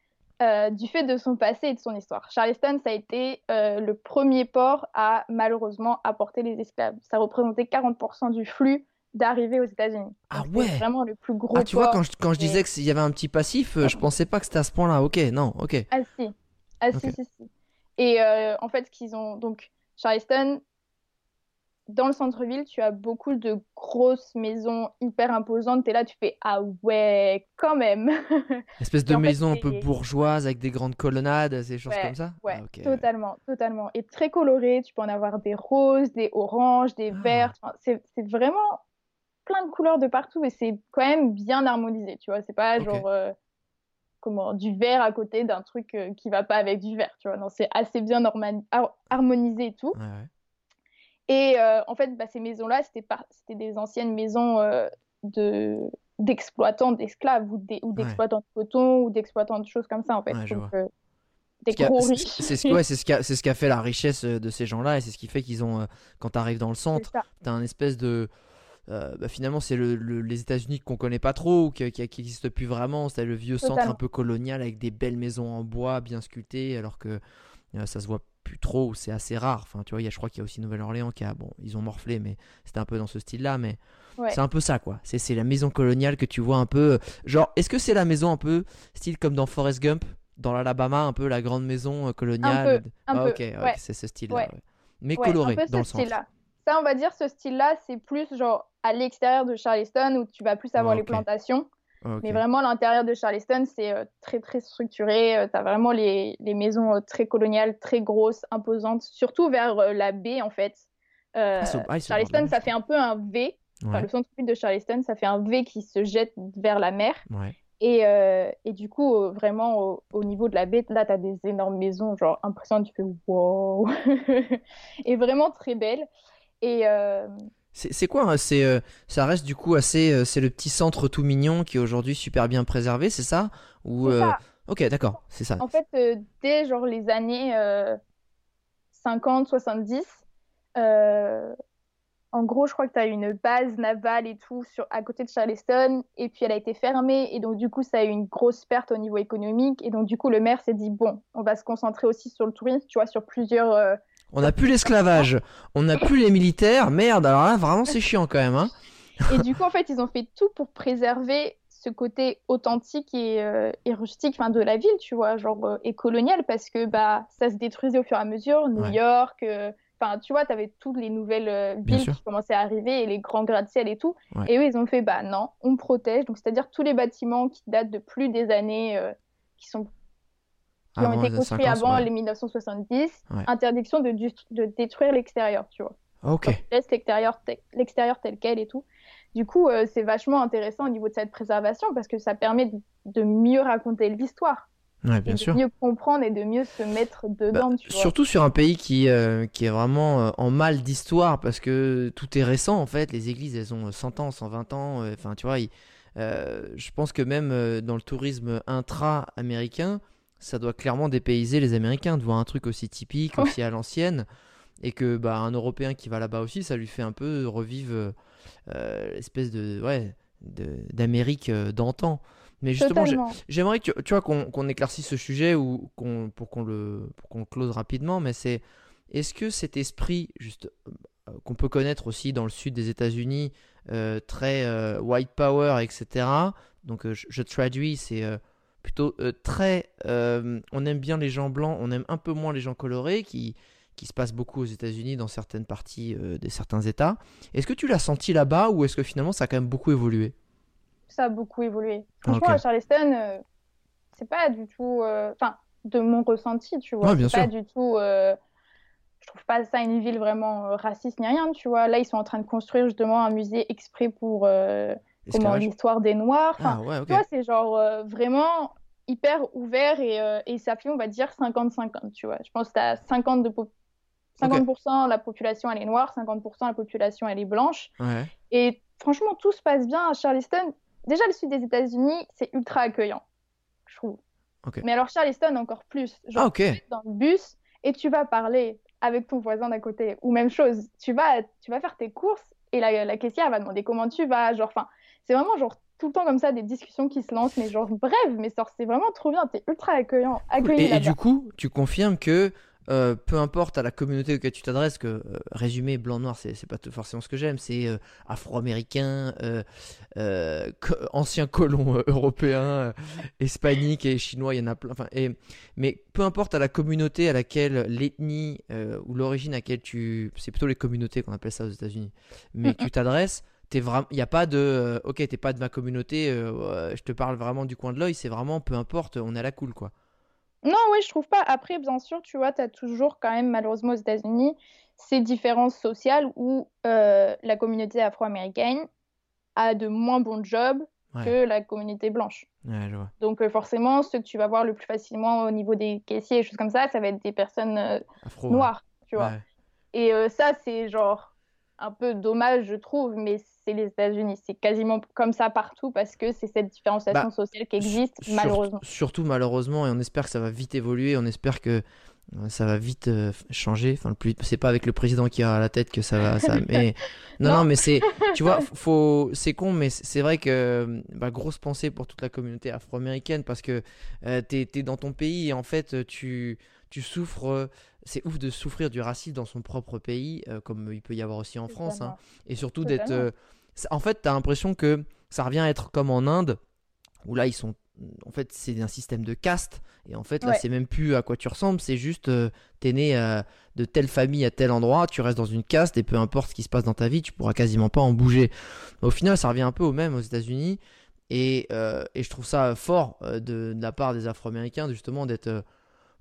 euh, du fait de son passé et de son histoire. Charleston, ça a été euh, le premier port à malheureusement apporter les esclaves. Ça représentait 40% du flux d'arrivée aux États-Unis. Ah Donc, c'est ouais. Vraiment le plus gros Ah, tu vois, quand je, quand je et- disais qu'il y avait un petit passif, je pensais pas que c'était à ce point-là. Ok, non, ok. Ah si, ah si, si, si. Et en fait, ce qu'ils ont donc Charleston, dans le centre-ville, tu as beaucoup de grosses maisons hyper imposantes. T'es là, tu fais ah ouais, quand même. Espèce Et de fait, maison un peu bourgeoise avec des grandes colonnades, ces choses Ouais, comme ça? Ouais, Ah, totalement, totalement. Et très coloré. Tu peux en avoir des roses, des oranges, des Ah. verts. Enfin, c'est vraiment plein de couleurs de partout et c'est quand même bien harmonisé. Tu vois, c'est pas genre euh, comment du vert à côté d'un truc euh, qui va pas avec du vert. Tu vois, non, c'est assez bien harmonisé et tout. Ouais, ouais. Et euh, en fait, bah, ces maisons-là, c'était des anciennes maisons euh, de d'exploitants d'esclaves ou d'exploitants de coton ou d'exploitants de choses comme ça en fait. Ouais, Donc euh, des Ce gros c'est- riches. C'est ce, ouais, ce, fait la richesse euh, de ces gens-là et c'est ce qui fait qu'ils ont, quand tu arrives dans le centre, tu as un espèce de. euh, bah, finalement, c'est le, le- les États-Unis qu'on connaît pas trop ou qui n'existe plus vraiment. C'est le vieux centre un peu colonial avec des belles maisons en bois bien sculptées alors que euh, ça se voit plus trop c'est assez rare. Enfin, tu vois, il y a, je crois qu'il y a aussi Nouvelle-Orléans qui a. Bon, ils ont morflé, mais c'était un peu dans ce style-là. Mais Ouais. c'est un peu ça, quoi. C'est c'est la maison coloniale que tu vois un peu. euh, Genre, est-ce que c'est la maison un peu style comme dans Forrest Gump dans l'Alabama, un peu la grande maison euh, Un coloniale. peu, un Ah, peu, ok, ouais, ouais. c'est ce style-là. Mais coloré dans le style-là. Ça, on va dire, ce style-là, c'est plus genre à l'extérieur de Charleston où tu vas plus avoir Ah, les ok. plantations. Ok. Mais vraiment, l'intérieur de Charleston, c'est euh, très, très structuré. tu as vraiment les, les maisons euh, très coloniales, très grosses, imposantes, surtout vers euh, la baie, en fait. Euh, Ah, ah, Charleston, ça fait un peu un V. Enfin, le centre-ville de Charleston, ça fait un V qui se jette vers la mer. ouais. Et, euh, et du coup, euh, vraiment, au, au niveau de la baie, là, tu as des énormes maisons, genre impressionnantes. Tu fais wow! Et vraiment très belles. Et euh, C'est quoi hein, C'est euh, ça reste du coup assez. euh, c'est le petit centre tout mignon qui est aujourd'hui super bien préservé, c'est ça? Ou euh, ça. Ok, d'accord, c'est ça. En fait, dès genre les années euh, 50, 70, euh, en gros, je crois que tu as une base navale et tout sur, à côté de Charleston, et puis elle a été fermée, et donc du coup, ça a eu une grosse perte au niveau économique, et donc du coup, le maire s'est dit, bon, on va se concentrer aussi sur le tourisme, tu vois, sur plusieurs... On n'a plus l'esclavage, on n'a plus les militaires. Merde, alors là, vraiment, c'est chiant quand même. Hein Et du coup, en fait, ils ont fait tout pour préserver ce côté authentique et, euh, et rustique enfin, de la ville, tu vois, genre euh, et colonial, parce que bah, ça se détruisait au fur et à mesure. New Ouais. York, euh, enfin, tu vois, tu avais toutes les nouvelles villes qui commençaient à arriver et les grands gratte-ciel et tout. Ouais. Et eux, ils ont fait, bah non, on protège. Donc, c'est-à-dire tous les bâtiments qui datent de plus des années qui sont qui ont été construits 50, avant ouais. les 1970, Ouais. interdiction de, de détruire l'extérieur, tu vois Ok. laisse l'extérieur te- l'extérieur tel quel et tout. Du coup, euh, c'est vachement intéressant au niveau de cette préservation parce que ça permet de, de mieux raconter l'histoire Ouais, et bien de sûr. mieux comprendre et de mieux se mettre dedans, Bah, tu vois. surtout sur un pays qui, euh, qui est vraiment euh, en mal d'histoire parce que tout est récent en fait. Les églises elles ont 100 ans, 120 ans. Enfin, tu vois, je pense que même dans le tourisme intra-américain, ça doit clairement dépayser les Américains de voir un truc aussi typique, aussi à l'ancienne. Et que bah, un Européen qui va là-bas aussi, ça lui fait un peu revivre euh, l'espèce de ouais d'Amérique euh, d'antan. Mais justement. J'aimerais que tu, vois qu'on qu'on éclaircisse ce sujet ou qu'on pour qu'on le pour qu'on close rapidement, mais c'est est-ce que cet esprit juste euh, qu'on peut connaître aussi dans le sud des États-Unis, euh, très euh, white power, etc. Donc je, je traduis, c'est plutôt euh, très euh, on aime bien les gens blancs, on aime un peu moins les gens colorés, qui qui se passe beaucoup aux États-Unis dans certaines parties euh, de certains États. Est-ce que tu l'as senti là-bas ou est-ce que finalement ça a quand même beaucoup évolué? Ça a beaucoup évolué. Franchement, à Charleston, euh, c'est pas du tout. Enfin, de mon ressenti, tu vois. Ouais, bien c'est pas sûr. du tout. Je trouve pas ça une ville vraiment raciste ni rien, tu vois. Là, ils sont en train de construire justement un musée exprès pour comment l'histoire des Noirs. Ah ouais, ok. Tu vois, c'est genre euh, vraiment hyper ouvert et, euh, et ça fait, on va dire, 50-50, tu vois. Je pense que tu as 50 de po- 50% la population, elle est noire, 50% la population, elle est blanche. Ouais. Et franchement, tout se passe bien à Charleston. Déjà, le sud des États-Unis, c'est ultra accueillant, je trouve. Mais alors, Charleston, encore plus. Genre, Ah ok. tu es dans le bus et tu vas parler avec ton voisin d'à côté. Ou même chose, tu vas, tu vas faire tes courses et la, la caissière va demander comment tu vas. Genre, enfin, c'est vraiment genre tout le temps comme ça des discussions qui se lancent, mais genre bref, mais c'est vraiment trop bien. T'es ultra accueillant, accueilli Et, du coup, tu confirmes que euh, peu importe à la communauté auquel tu t'adresses, que euh, résumé blanc-noir, c'est pas forcément ce que j'aime, c'est euh, afro-américain, co- ancien colon européen, hispanique et chinois, il y en a plein. Et, mais peu importe à la communauté à laquelle l'ethnie ou l'origine à laquelle tu. C'est plutôt les communautés qu'on appelle ça aux États-Unis. Mais tu t'adresses. Il n'y a pas de euh, ok t'es pas de ma communauté euh, je te parle vraiment du coin de l'œil c'est vraiment peu importe on est à la cool quoi Non, oui, je trouve pas. Après, bien sûr, tu vois, tu as toujours quand même, malheureusement, aux États-Unis, ces différences sociales où euh, la communauté afro-américaine a de moins bons jobs Ouais. que la communauté blanche. Ouais, je vois. Donc, euh, forcément, ceux que tu vas voir le plus facilement au niveau des caissiers et choses comme ça, ça va être des personnes Afro. noires, tu vois. Et ça, c'est genre un peu dommage, je trouve, mais c'est les États-Unis. C'est quasiment comme ça partout parce que c'est cette différenciation Bah, sociale qui existe, Sur- malheureusement. Surtout malheureusement, et on espère que ça va vite évoluer, on espère que euh, ça va vite euh, changer. Enfin, le plus, c'est pas avec le président qui a à la tête que ça va. Ça, mais non, non, Non. mais c'est, tu vois, faut, c'est con, mais c'est vrai que bah, grosse pensée pour toute la communauté afro-américaine parce que euh, t'es, t'es dans ton pays et en fait tu, tu souffres. euh, c'est ouf de souffrir du racisme dans son propre pays, euh, comme il peut y avoir aussi en France. hein. et surtout d'être euh, en fait tu as l'impression que ça revient à être comme en Inde où là ils sont en fait, c'est un système de caste. Et en fait, là, c'est même plus à quoi tu ressembles. C'est juste, euh, t'es né euh, de telle famille à tel endroit, tu restes dans une caste et peu importe ce qui se passe dans ta vie, tu pourras quasiment pas en bouger. Au final, ça revient un peu au même aux États-Unis. Et, euh, et, je trouve ça fort de, de, la part des Afro-Américains, justement, d'être.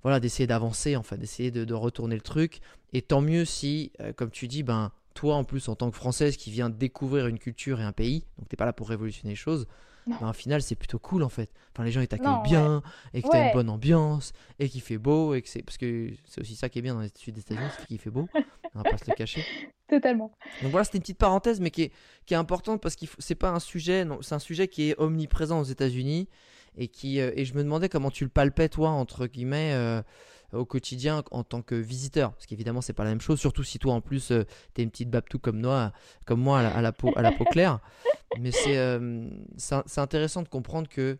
voilà, d'essayer d'avancer, en fait, d'essayer de, de, retourner le truc. Et tant mieux si, comme tu dis, ben, toi, en plus, en tant que Française qui vient découvrir une culture et un pays, donc t'es pas là pour révolutionner les choses, bah, au final, c'est plutôt cool en fait. Enfin, les gens ils t'accueillent bien, et que tu as une bonne ambiance, et qu'il fait beau, et que c'est. Parce que c'est aussi ça qui est bien dans les sud des États-Unis, c'est qu'il fait beau. On va pas se le cacher. Totalement. Donc voilà, c'était une petite parenthèse, mais qui est, qui est importante parce que c'est pas un sujet, non, c'est un sujet qui est omniprésent aux États-Unis, et, qui, euh, et je me demandais comment tu le palpais, toi, entre guillemets. Euh, au quotidien en tant que visiteur Parce qu'évidemment, c'est pas la même chose, surtout si toi en plus euh, tu es une petite babtou comme, moi, comme moi à la, peau, à la peau claire. Mais euh, c'est c'est intéressant de comprendre que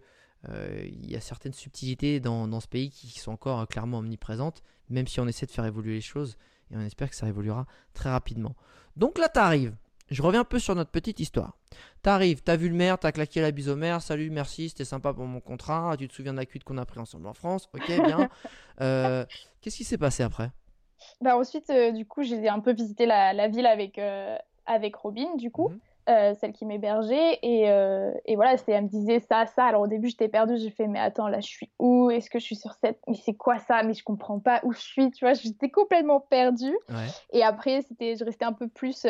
euh, il y a certaines subtilités dans, dans, ce pays qui sont encore clairement omniprésentes, même si on essaie de faire évoluer les choses et on espère que ça évoluera très rapidement. Donc là, tu arrives je reviens un peu sur notre petite histoire. T'arrives, t'as vu le maire, t'as claqué la bise au maire, salut, merci, c'était sympa pour mon contrat, tu te souviens de la cuite qu'on a pris ensemble en France, ok, bien. Euh, qu'est-ce qui s'est passé après? Bah Ensuite, euh, du coup, j'ai un peu visité la, ville avec, euh, avec Robin, du coup, mhm. celle qui m'hébergeait, et, et voilà, elle me disait ça, ça. Alors au début, j'étais perdue, j'ai fait, mais attends, là, je suis où? Est-ce que je suis sur cette. Mais c'est quoi ça? Mais je comprends pas où je suis, tu vois, j'étais complètement perdue. Et après, je restais un peu plus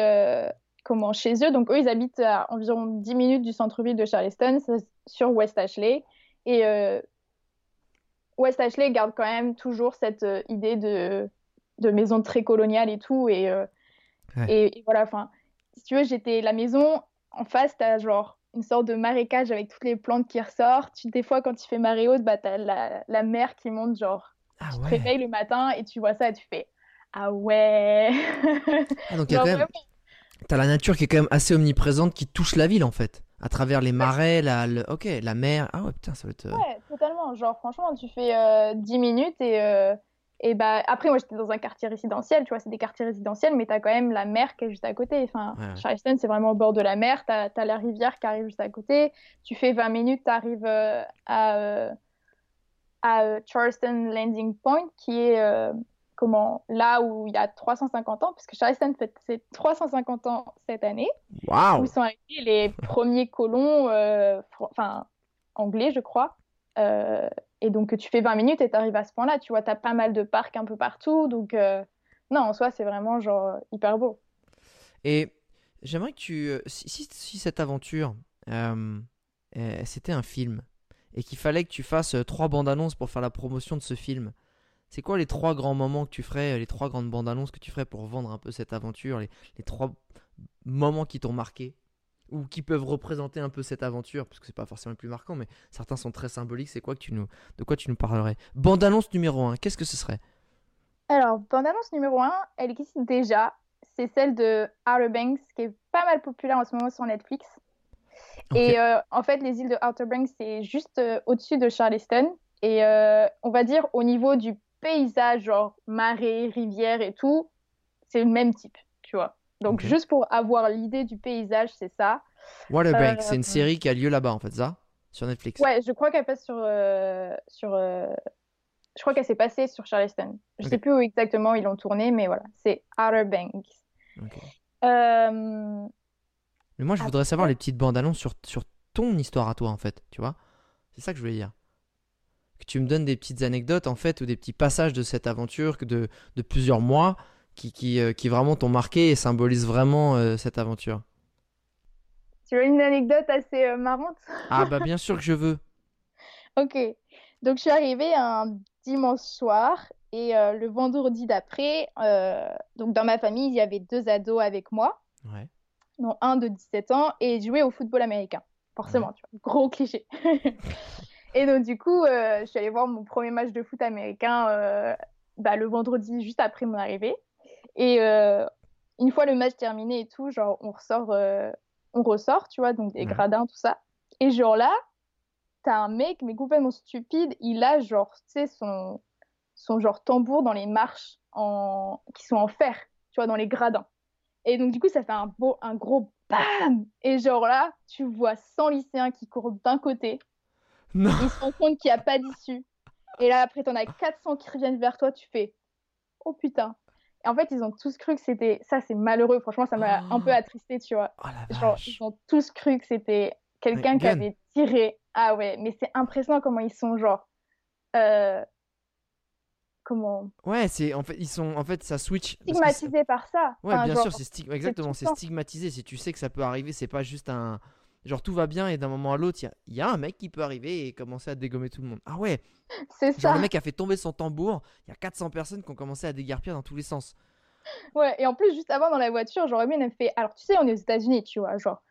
comment chez eux. Donc eux, ils habitent à environ 10 minutes du centre-ville de Charleston, sur West Ashley. Et euh, West Ashley garde quand même toujours cette euh, idée de, de maison très coloniale et tout. Et, euh, et, voilà, enfin, si tu veux, j'étais la maison en face, t'as genre une sorte de marécage avec toutes les plantes qui ressortent. des fois, quand il fait marée haute, bah, t'as la, la mer qui monte, genre, ah tu te réveilles le matin et tu vois ça et tu fais Ah ouais ah, Donc il y a quand même T'as la nature qui est quand même assez omniprésente qui touche la ville en fait. À travers les marais, la, ok, la mer. Ah ouais, putain, ça va être. Euh, ouais, totalement. Genre, franchement, tu fais euh, 10 minutes et. Euh, et bah, après, moi, j'étais dans un quartier résidentiel, tu vois, c'est des quartiers résidentiels, mais t'as quand même la mer qui est juste à côté. Enfin, Charleston, c'est vraiment au bord de la mer, t'as as la rivière qui arrive juste à côté. Tu fais 20 minutes, t'arrives euh, à, à Charleston Landing Point, qui est comment là où il y a 350 ans, parce que Charleston fait ses 350 ans cette année, où sont arrivés les premiers colons, euh, enfin anglais, je crois. Euh, et donc tu fais 20 minutes et tu arrives à ce point-là, tu vois, tu as pas mal de parcs un peu partout, donc euh, non, en soi, c'est vraiment genre hyper beau. Et j'aimerais que tu, si, si, cette aventure, c'était un film, et qu'il fallait que tu fasses trois bandes annonces pour faire la promotion de ce film, c'est quoi les trois grands moments que tu ferais, les trois grandes bandes annonces que tu ferais pour vendre un peu cette aventure, les, trois moments qui t'ont marqué ou qui peuvent représenter un peu cette aventure, parce que c'est pas forcément le plus marquant, mais certains sont très symboliques. C'est quoi que tu nous, de quoi tu nous parlerais? Bande annonce numéro 1, qu'est-ce que ce serait? Alors, bande annonce numéro 1, elle existe déjà. C'est celle de Outer Banks, qui est pas mal populaire en ce moment sur Netflix. Et euh, en fait, les îles de Outer Banks, c'est juste euh, au-dessus de Charleston. Et euh, on va dire au niveau du paysage, genre marée, rivière et tout, c'est le même type, tu vois. Donc, juste pour avoir l'idée du paysage, c'est ça. Waterbank, c'est une euh, série qui a lieu là-bas, en fait, ça? Sur Netflix Ouais, je crois qu'elle passe sur. Euh, sur euh, Je crois qu'elle s'est passée sur Charleston. Je sais plus où exactement ils l'ont tournée, mais voilà, c'est Outer Banks. Mais moi, je voudrais savoir les petites bandes annonces sur, sur ton histoire à toi, en fait, tu vois? C'est ça que je voulais dire que tu me donnes des petites anecdotes en fait ou des petits passages de cette aventure de, de plusieurs mois qui, qui, euh, qui vraiment t'ont marqué et symbolisent vraiment euh, cette aventure. Tu veux une anecdote assez euh, marrante? Ah bah bien sûr que je veux. ok. Donc je suis arrivée un dimanche soir et le vendredi d'après, donc dans ma famille, il y avait deux ados avec moi. Ouais. dont un de 17 ans et jouaient au football américain. Forcément, tu vois, gros cliché. Et donc, du coup, euh, je suis allée voir mon premier match de foot américain euh, bah, le vendredi, juste après mon arrivée. Et euh, une fois le match terminé et tout, genre, on ressort, on ressort, tu vois, donc des gradins, tout ça. Et genre là, t'as un mec, mais complètement stupide, il a genre, tu sais, son, son genre tambour dans les marches en... qui sont en fer, tu vois, dans les gradins. Et donc, du coup, ça fait un, beau, un gros BAM Et genre là, tu vois 100 lycéens qui courent d'un côté Non. Ils se rendent compte qu'il n'y a pas d'issue. Et là, après, t'en as 400 qui reviennent vers toi, tu fais Oh putain. Et en fait, ils ont tous cru que c'était. Ça, c'est malheureux. Franchement, ça m'a un peu attristé, tu vois. Oh Genre, ils ont tous cru que c'était quelqu'un qui avait tiré. Ah ouais, mais c'est impressionnant comment ils sont, genre. euh, Comment. Ouais, c'est en fait ils sont en fait ça switch. Stigmatisés par ça. Ouais, Enfin, bien genre, sûr, c'est stig- exactement, c'est stigmatisé. Si tu sais que ça peut arriver, c'est pas juste un. Genre tout va bien et d'un moment à l'autre, il y a, il y a un mec qui peut arriver et commencer à dégommer tout le monde. Ah ouais, C'est genre ça. le mec a fait tomber son tambour, il y a 400 personnes qui ont commencé à déguerpir dans tous les sens. Ouais, et en plus, juste avant dans la voiture, elle me fait Alors, tu sais, on est aux États-Unis, tu vois, genre,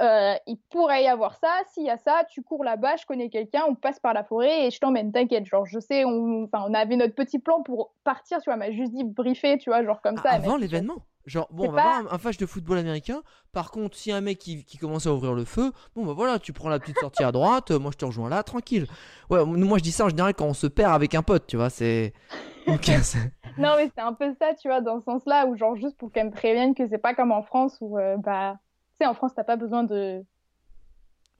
euh, il pourrait y avoir ça, s'il y a ça, tu cours là-bas, je connais quelqu'un, on passe par la forêt et je t'emmène, t'inquiète, genre, je sais, on, enfin, on avait notre petit plan pour partir, tu vois, m'a juste dit briefer, tu vois, genre comme Ah, ça. avant l'événement? Genre, bon, on va pas- voir un, un match de football américain. Par contre, si un mec qui, qui commence à ouvrir le feu, bon, bah voilà, tu prends la petite sortie à droite, euh, moi je te rejoins là, tranquille. Ouais, moi je dis ça en général quand on se perd avec un pote, tu vois, c'est. Non, mais c'est un peu ça, tu vois, dans ce sens-là, où genre juste pour qu'elle me prévienne que c'est pas comme en France où, euh, bah, tu sais, en France, t'as pas besoin de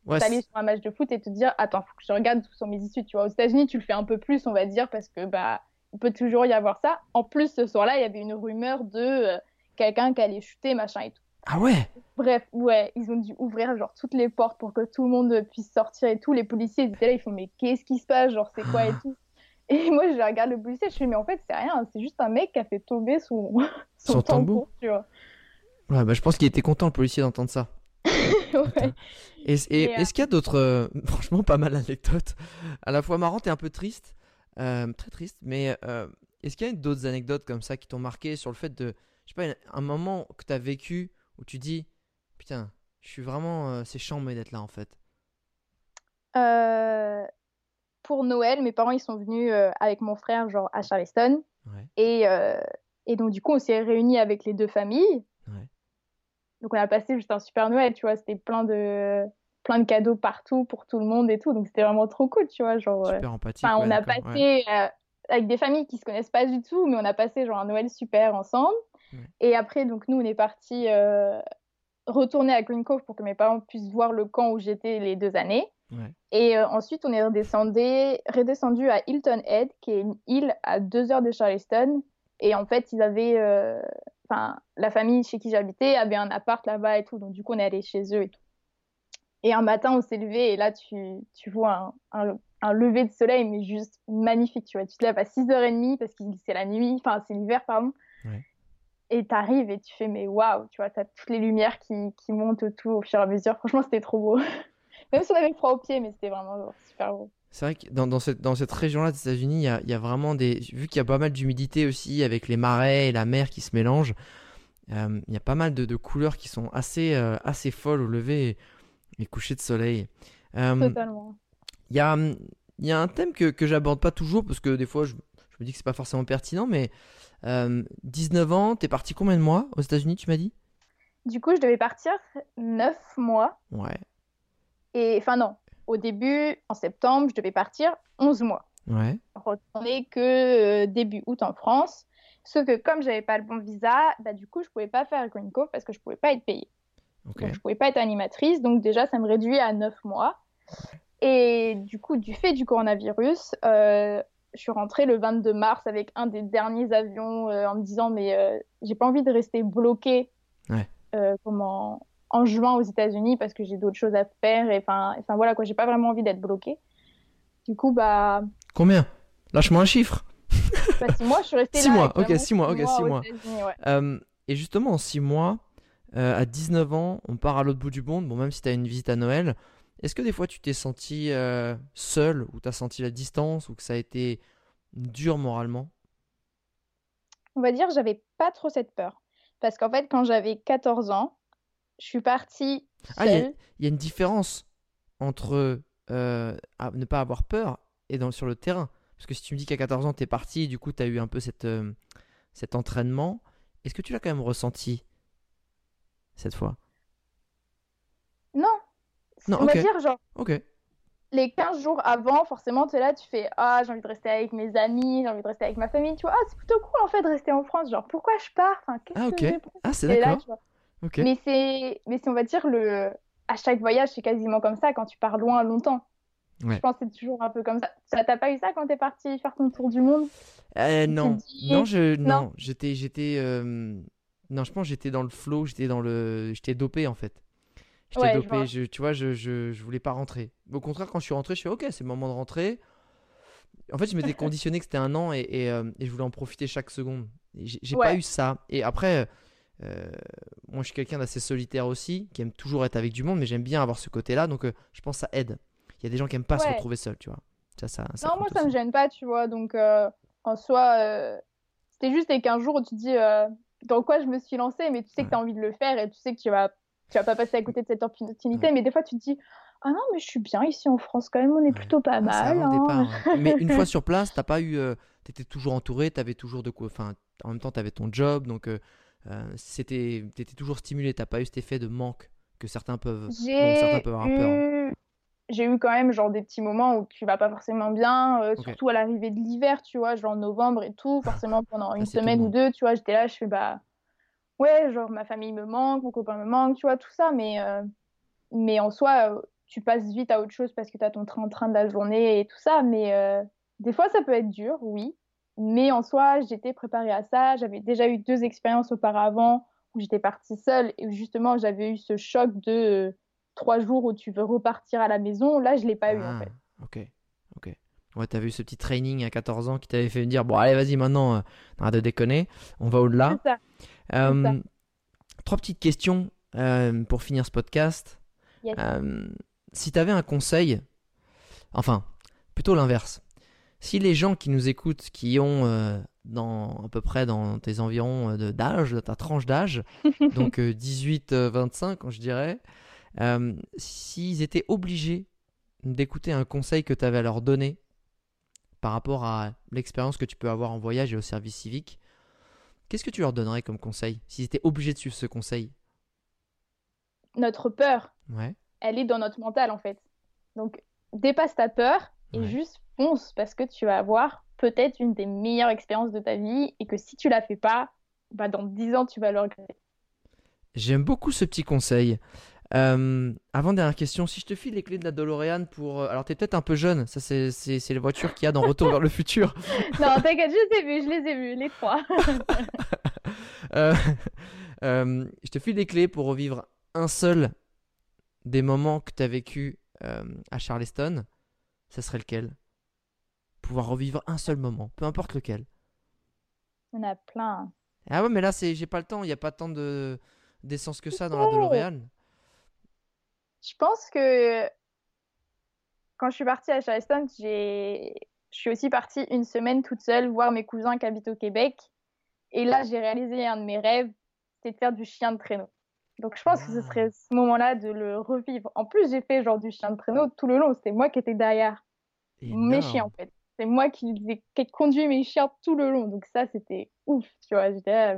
ouais, d'aller c'est- sur un match de foot et te dire, attends, faut que je regarde où sont mes issues, tu vois. Aux États-Unis, tu le fais un peu plus, on va dire, parce que, bah, il peut toujours y avoir ça. En plus, ce soir-là, il y avait une rumeur de euh, quelqu'un qui allait chuter, machin et tout. Ah ouais? Bref, ouais, ils ont dû ouvrir genre toutes les portes pour que tout le monde puisse sortir et tout. Les policiers, ils étaient là, ils font, mais qu'est-ce qui se passe, genre, c'est quoi et tout. Et moi, je regarde le policier, je fais, mais en fait, c'est rien, c'est juste un mec qui a fait tomber son, son, Son tambour. tambour, tu vois. Ouais, bah je pense qu'il était content le policier d'entendre ça. Ouais. Et, et- Et, euh, est-ce qu'il y a d'autres, euh, franchement, pas mal d'anecdotes, à la fois marrantes et un peu tristes, euh, très tristes, mais euh, est-ce qu'il y a d'autres anecdotes comme ça qui t'ont marqué sur le fait de, je sais pas, un moment que tu as vécu où tu dis, putain, je suis vraiment, euh, c'est chiant mais d'être là en fait. Euh, pour Noël, mes parents ils sont venus euh, avec mon frère genre à Charleston Ouais. et, euh, et donc du coup on s'est réunis avec les deux familles. Ouais. Donc on a passé juste un super Noël, tu vois, c'était plein de plein de cadeaux partout pour tout le monde et tout, donc c'était vraiment trop cool, tu vois, genre. Super empathique. Ouais, on a passé avec des familles qui se connaissent pas du tout, mais on a passé genre un Noël super ensemble. Et après, donc nous, on est parti retourner à Green Cove pour que mes parents puissent voir le camp où j'étais les deux années. Ouais. Et euh, ensuite, on est redescendu, redescendu à Hilton Head, qui est une île à deux heures de Charleston. Et en fait, ils avaient, euh, enfin, la famille chez qui j'habitais avait un appart là-bas et tout. Donc du coup, on est allé chez eux et tout. Et un matin, on s'est levé et là, tu, tu vois un, un, un lever de soleil, mais juste magnifique. Tu vois, tu te lèves à 6h30 parce que c'est la nuit, enfin, c'est l'hiver, pardon. Ouais. Et t'arrives et tu fais, mais waouh, tu vois, t'as toutes les lumières qui, qui montent autour au fur et à mesure. Franchement, c'était trop beau. Même si on avait froid aux pieds, mais c'était vraiment genre, super beau. C'est vrai que dans, dans cette, dans cette région-là des États-Unis, il y y a vraiment des. Vu qu'il y a pas mal d'humidité aussi, avec les marais et la mer qui se mélangent, euh, il y a pas mal de, de couleurs qui sont assez, euh, assez folles au lever et, et coucher de soleil. Euh, Totalement. Il y a, y a un thème que, que j'aborde pas toujours parce que des fois je me dis que c'est pas forcément pertinent, mais euh, 19 ans, t'es parti combien de mois aux États-Unis, tu m'as dit? Du coup, je devais partir 9 mois. Ouais, Et enfin, non. Au début, en septembre, je devais partir 11 mois. ouais, Retourner que euh, début août en France. Sauf que comme j'avais pas le bon visa, bah, du coup, je pouvais pas faire Green Cove parce que je pouvais pas être payée. ok. Donc, je pouvais pas être animatrice. Donc, déjà, ça me réduit à 9 mois. Et du coup, du fait du coronavirus, euh, je suis rentrée le 22 mars avec un des derniers avions euh, en me disant, mais euh, j'ai pas envie de rester bloquée Ouais. euh, comme en, en juin aux États-Unis parce que j'ai d'autres choses à faire. Et enfin, voilà quoi, j'ai pas vraiment envie d'être bloquée. Du coup, bah, Combien? Lâche-moi un chiffre. bah, six mois, je suis restée Six là. mois, six mois, ok, six mois. Ouais. Euh, et justement, en 6 mois, à 19 ans, on part à l'autre bout du monde. Bon, même si tu as une visite à Noël, est-ce que des fois tu t'es senti euh, seul ou tu as senti la distance ou que ça a été dur moralement? On va dire, j'avais pas trop cette peur. Parce qu'en fait, quand j'avais 14 ans, je suis partie Ah, il y a- seule. Il y a une différence entre euh, à ne pas avoir peur et dans, sur le terrain. Parce que si tu me dis qu'à 14 ans, tu es parti, du coup, tu as eu un peu cette, euh, cet entraînement, est-ce que tu l'as quand même ressenti cette fois? Non, On va dire, genre, Ok. les 15 jours avant, forcément, tu es là, tu fais Ah, j'ai envie de rester avec mes amis, j'ai envie de rester avec ma famille. Tu vois, ah, c'est plutôt cool en fait de rester en France. Genre, pourquoi je pars? Enfin, Ah, que ok. pour Ah, c'est d'accord. Mais c'est, mais on va dire, le... à chaque voyage, c'est quasiment comme ça quand tu pars loin longtemps. Je pense que c'est toujours un peu comme ça. Ça t'a pas eu ça quand t'es parti faire ton tour du monde? Euh, Non, non, je, non, j'étais, j'étais, euh, non, je pense j'étais dans le flow, j'étais dans le, j'étais dopé en fait. J'étais dopé, je, tu vois, je, je, je, voulais pas rentrer. Au contraire, quand je suis rentré, je suis ok, c'est le moment de rentrer. En fait, je m'étais conditionné que c'était un an et, et, euh, et, je voulais en profiter chaque seconde. J'ai pas eu ça. Et après, euh, moi, je suis quelqu'un d'assez solitaire aussi, qui aime toujours être avec du monde, mais j'aime bien avoir ce côté-là. Donc, euh, je pense que ça aide. Il y a des gens qui aiment pas se retrouver seul, tu vois. Ça, ça, non, moi, ça me gêne pas, tu vois. Donc, en soi, c'était juste les 15 jours où tu te dis dans quoi je me suis lancée, mais tu sais que tu as envie de le faire et tu sais que tu vas tu vas pas passer à côté de cette opportunité, mais des fois tu te dis ah non mais je suis bien ici en France quand même, on est plutôt pas mal. Hein. Hein. mais une fois sur place, t'as pas eu, euh, t'étais toujours entouré, t'avais toujours de quoi, enfin en même temps t'avais ton job, donc euh, euh, c'était, t'étais toujours stimulé, t'as pas eu cet effet de manque que certains peuvent, certains peuvent avoir peur. J'ai eu quand même genre des petits moments où tu vas pas forcément bien, surtout à l'arrivée de l'hiver, tu vois, genre en novembre et tout, forcément pendant une semaine ou deux, tu vois, j'étais là, je fais bah ouais, genre ma famille me manque, mon copain me manque, tu vois, tout ça, mais, euh, mais en soi, euh, tu passes vite à autre chose parce que tu as ton train-train de la journée et tout ça, mais euh, des fois ça peut être dur, oui, mais en soi, j'étais préparée à ça, j'avais déjà eu deux expériences auparavant où j'étais partie seule et où justement j'avais eu ce choc de trois jours où tu veux repartir à la maison, là je l'ai pas eu en ah, fait. Ok, ok. Ouais, t'as vu ce petit training à 14 ans qui t'avait fait me dire bon allez vas-y maintenant, arrête de déconner, on va au-delà. C'est ça. Euh, trois petites questions euh, pour finir ce podcast. Euh, si tu avais un conseil, enfin, plutôt l'inverse. Si les gens qui nous écoutent, qui ont dans, à peu près dans tes environs d'âge, ta tranche d'âge, donc 18-25, je dirais, s'ils étaient obligés d'écouter un conseil que tu avais à leur donner par rapport à l'expérience que tu peux avoir en voyage et au service civique, Qu'est-ce que tu leur donnerais comme conseil s'ils étaient obligés de suivre ce conseil? Notre peur, ouais. elle est dans notre mental en fait. Donc dépasse ta peur et juste fonce parce que tu vas avoir peut-être une des meilleures expériences de ta vie et que si tu la fais pas, bah dans 10 ans tu vas le regretter. J'aime beaucoup ce petit conseil. Euh, avant dernière question, si je te file les clés de la DeLorean pour, euh, alors t'es peut-être un peu jeune, ça c'est c'est les voitures qu'il y a dans Retour vers le futur. non, t'inquiète, je les ai vus, je les ai vus, les trois. Euh, je te file les clés pour revivre un seul des moments que tu as vécu à Charleston. Ça serait lequel? Pouvoir revivre un seul moment, peu importe lequel. Il y en a plein. Ah ouais, mais là c'est, j'ai pas le temps, il y a pas tant de d'essence que ça dans la DeLorean. Je pense que quand je suis partie à Charleston, je suis aussi partie une semaine toute seule voir mes cousins qui habitent au Québec. Et là, j'ai réalisé un de mes rêves, c'était de faire du chien de traîneau. Donc je pense que ce serait ce moment-là de le revivre. En plus, j'ai fait genre du chien de traîneau tout le long. C'était moi qui étais derrière mes chiens en fait. C'est moi qui, qui conduit mes chiens tout le long. Donc ça, c'était ouf, tu vois. J'étais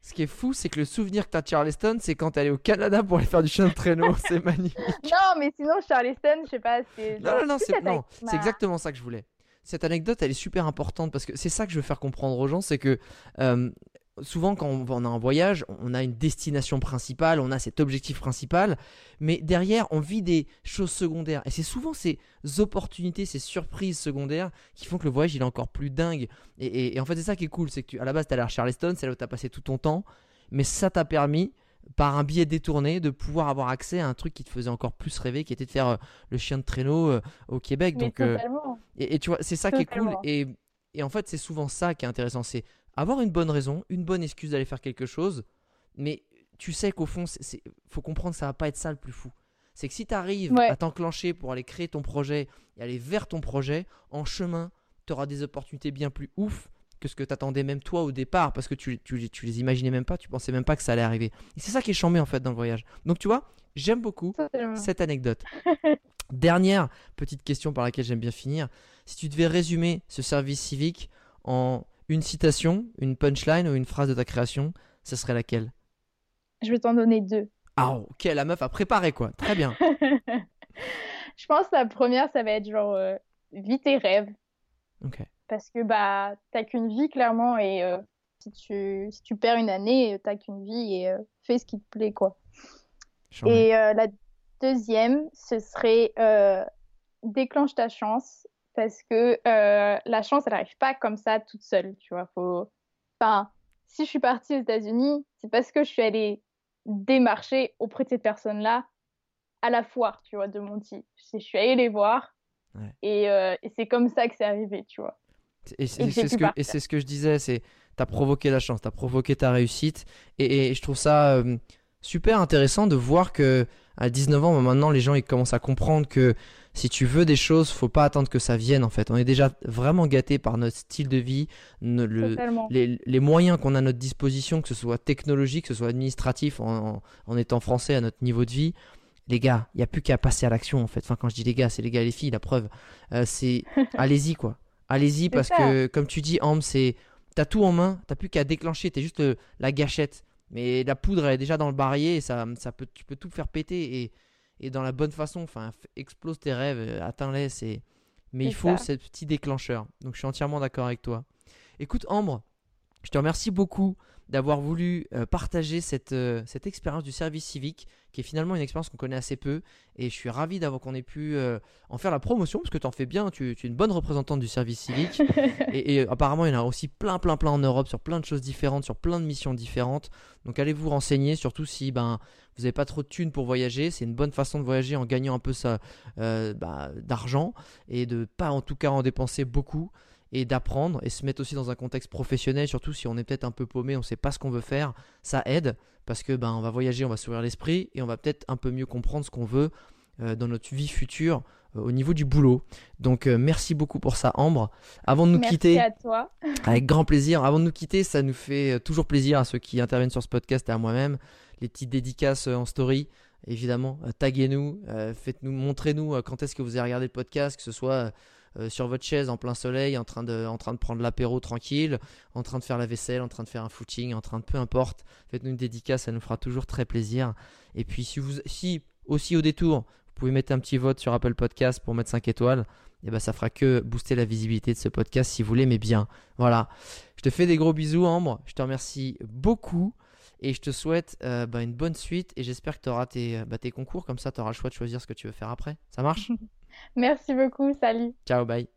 ce qui est fou, c'est que le souvenir que tu as de Charleston, c'est quand tu allé au Canada pour aller faire du chien de traîneau. c'est magnifique. Non, mais sinon, Charleston, je sais pas. Non, non, non, c'est exactement ça que je voulais. Cette anecdote, elle est super importante parce que c'est ça que je veux faire comprendre aux gens c'est que euh, souvent quand on a un voyage, on a une destination principale, on a cet objectif principal, mais derrière, on vit des choses secondaires. Et c'est souvent ces opportunités, ces surprises secondaires qui font que le voyage il est encore plus dingue. Et, en fait, c'est ça qui est cool, c'est que tu, à la base, tu allé à Charleston, c'est là où tu as passé tout ton temps, mais ça t'a permis par un biais détourné de pouvoir avoir accès à un truc qui te faisait encore plus rêver qui était de faire euh, le chien de traîneau euh, au Québec donc euh, et, tu vois c'est ça qui est cool et, et en fait c'est souvent ça qui est intéressant c'est avoir une bonne raison, une bonne excuse d'aller faire quelque chose, mais tu sais qu'au fond, il faut comprendre que ça va pas être ça le plus fou. C'est que si tu arrives à t'enclencher pour aller créer ton projet et aller vers ton projet, en chemin, tu auras des opportunités bien plus ouf que ce que tu attendais même toi au départ, parce que tu, tu, tu, les imaginais même pas, tu pensais même pas que ça allait arriver. Et c'est ça qui est chambé en fait dans le voyage. Donc tu vois, j'aime beaucoup cette anecdote. Dernière petite question par laquelle j'aime bien finir. Si tu devais résumer ce service civique en une citation, une punchline ou une phrase de ta création, ce serait laquelle? Je vais t'en donner deux. Ah, ok, la meuf a préparé quoi. Très bien. je pense que la première, ça va être genre euh, vis tes rêves. Ok. Parce que bah, t'as qu'une vie clairement et euh, si, tu, si tu perds une année, t'as qu'une vie et euh, fais ce qui te plaît quoi. Et la deuxième, ce serait déclenche ta chance parce que euh, la chance, elle n'arrive pas comme ça toute seule, tu vois. Faut... Enfin, si je suis partie aux États-Unis, c'est parce que je suis allée démarcher auprès de cette personne-là à la foire, tu vois, de Monty. Je suis allée les voir et, euh, et c'est comme ça que c'est arrivé, tu vois. Et c'est ce, que, ce que je disais, c'est t'as provoqué la chance, t'as provoqué ta réussite. Et, et je trouve ça euh, super intéressant de voir que à 19 ans, maintenant, les gens ils commencent à comprendre que si tu veux des choses, faut pas attendre que ça vienne en fait. On est déjà vraiment gâté par notre style de vie, le, les, les, moyens qu'on a à notre disposition, que ce soit technologique, que ce soit administratif, en, en, étant français à notre niveau de vie. Les gars, il n'y a plus qu'à passer à l'action en fait. Enfin, quand je dis les gars, c'est les gars et les filles, la preuve. Euh, c'est allez-y quoi. Allez-y parce que, comme tu dis, Ambre, c'est t'as tout en main, t'as plus qu'à déclencher, t'es juste la gâchette. Mais la poudre elle est déjà dans le barillet et ça, ça peut, tu peux tout faire péter et, et dans la bonne façon. Enfin, explose tes rêves, euh, atteins-les. C'est... Mais il faut ce petit déclencheur. Donc je suis entièrement d'accord avec toi. Écoute, Ambre, je te remercie beaucoup d'avoir voulu euh, partager cette, euh, cette expérience du service civique, qui est finalement une expérience qu'on connaît assez peu. Et je suis ravi d'avoir qu'on ait pu euh, en faire la promotion, parce que tu en fais bien, tu, es une bonne représentante du service civique. et, apparemment, il y en a aussi plein, plein, plein en Europe, sur plein de choses différentes, sur plein de missions différentes. Donc allez vous renseigner, surtout si ben, vous n'avez pas trop de thunes pour voyager. C'est une bonne façon de voyager en gagnant un peu ça, bah, d'argent, et de pas en tout cas en dépenser beaucoup et d'apprendre et se mettre aussi dans un contexte professionnel, surtout si on est peut-être un peu paumé, on ne sait pas ce qu'on veut faire, ça aide parce que ben on va voyager, on va s'ouvrir l'esprit et on va peut-être un peu mieux comprendre ce qu'on veut euh, dans notre vie future euh, au niveau du boulot. Donc euh, merci beaucoup pour ça Ambre. Avant de nous merci quitter, à toi. avec grand plaisir. Avant de nous quitter, ça nous fait toujours plaisir à ceux qui interviennent sur ce podcast et à moi-même, les petites dédicaces en story. Évidemment, taguez-nous, faites-nous, montrez-nous quand est-ce que vous avez regardé le podcast, que ce soit euh, sur votre chaise en plein soleil, en train de, prendre l'apéro tranquille, en train de faire la vaisselle, en train de faire un footing, en train de peu importe. Faites-nous une dédicace, ça nous fera toujours très plaisir. Et puis si vous, si aussi au détour, vous pouvez mettre un petit vote sur Apple Podcast pour mettre 5 étoiles. Et eh ben ça fera que booster la visibilité de ce podcast si vous l'aimez bien. Voilà. Je te fais des gros bisous, Ambre. Je te remercie beaucoup. Et je te souhaite euh, bah, une bonne suite. Et j'espère que tu auras tes, bah, tes concours. Comme ça, tu auras le choix de choisir ce que tu veux faire après. Ça marche? Merci beaucoup, salut. Ciao, bye.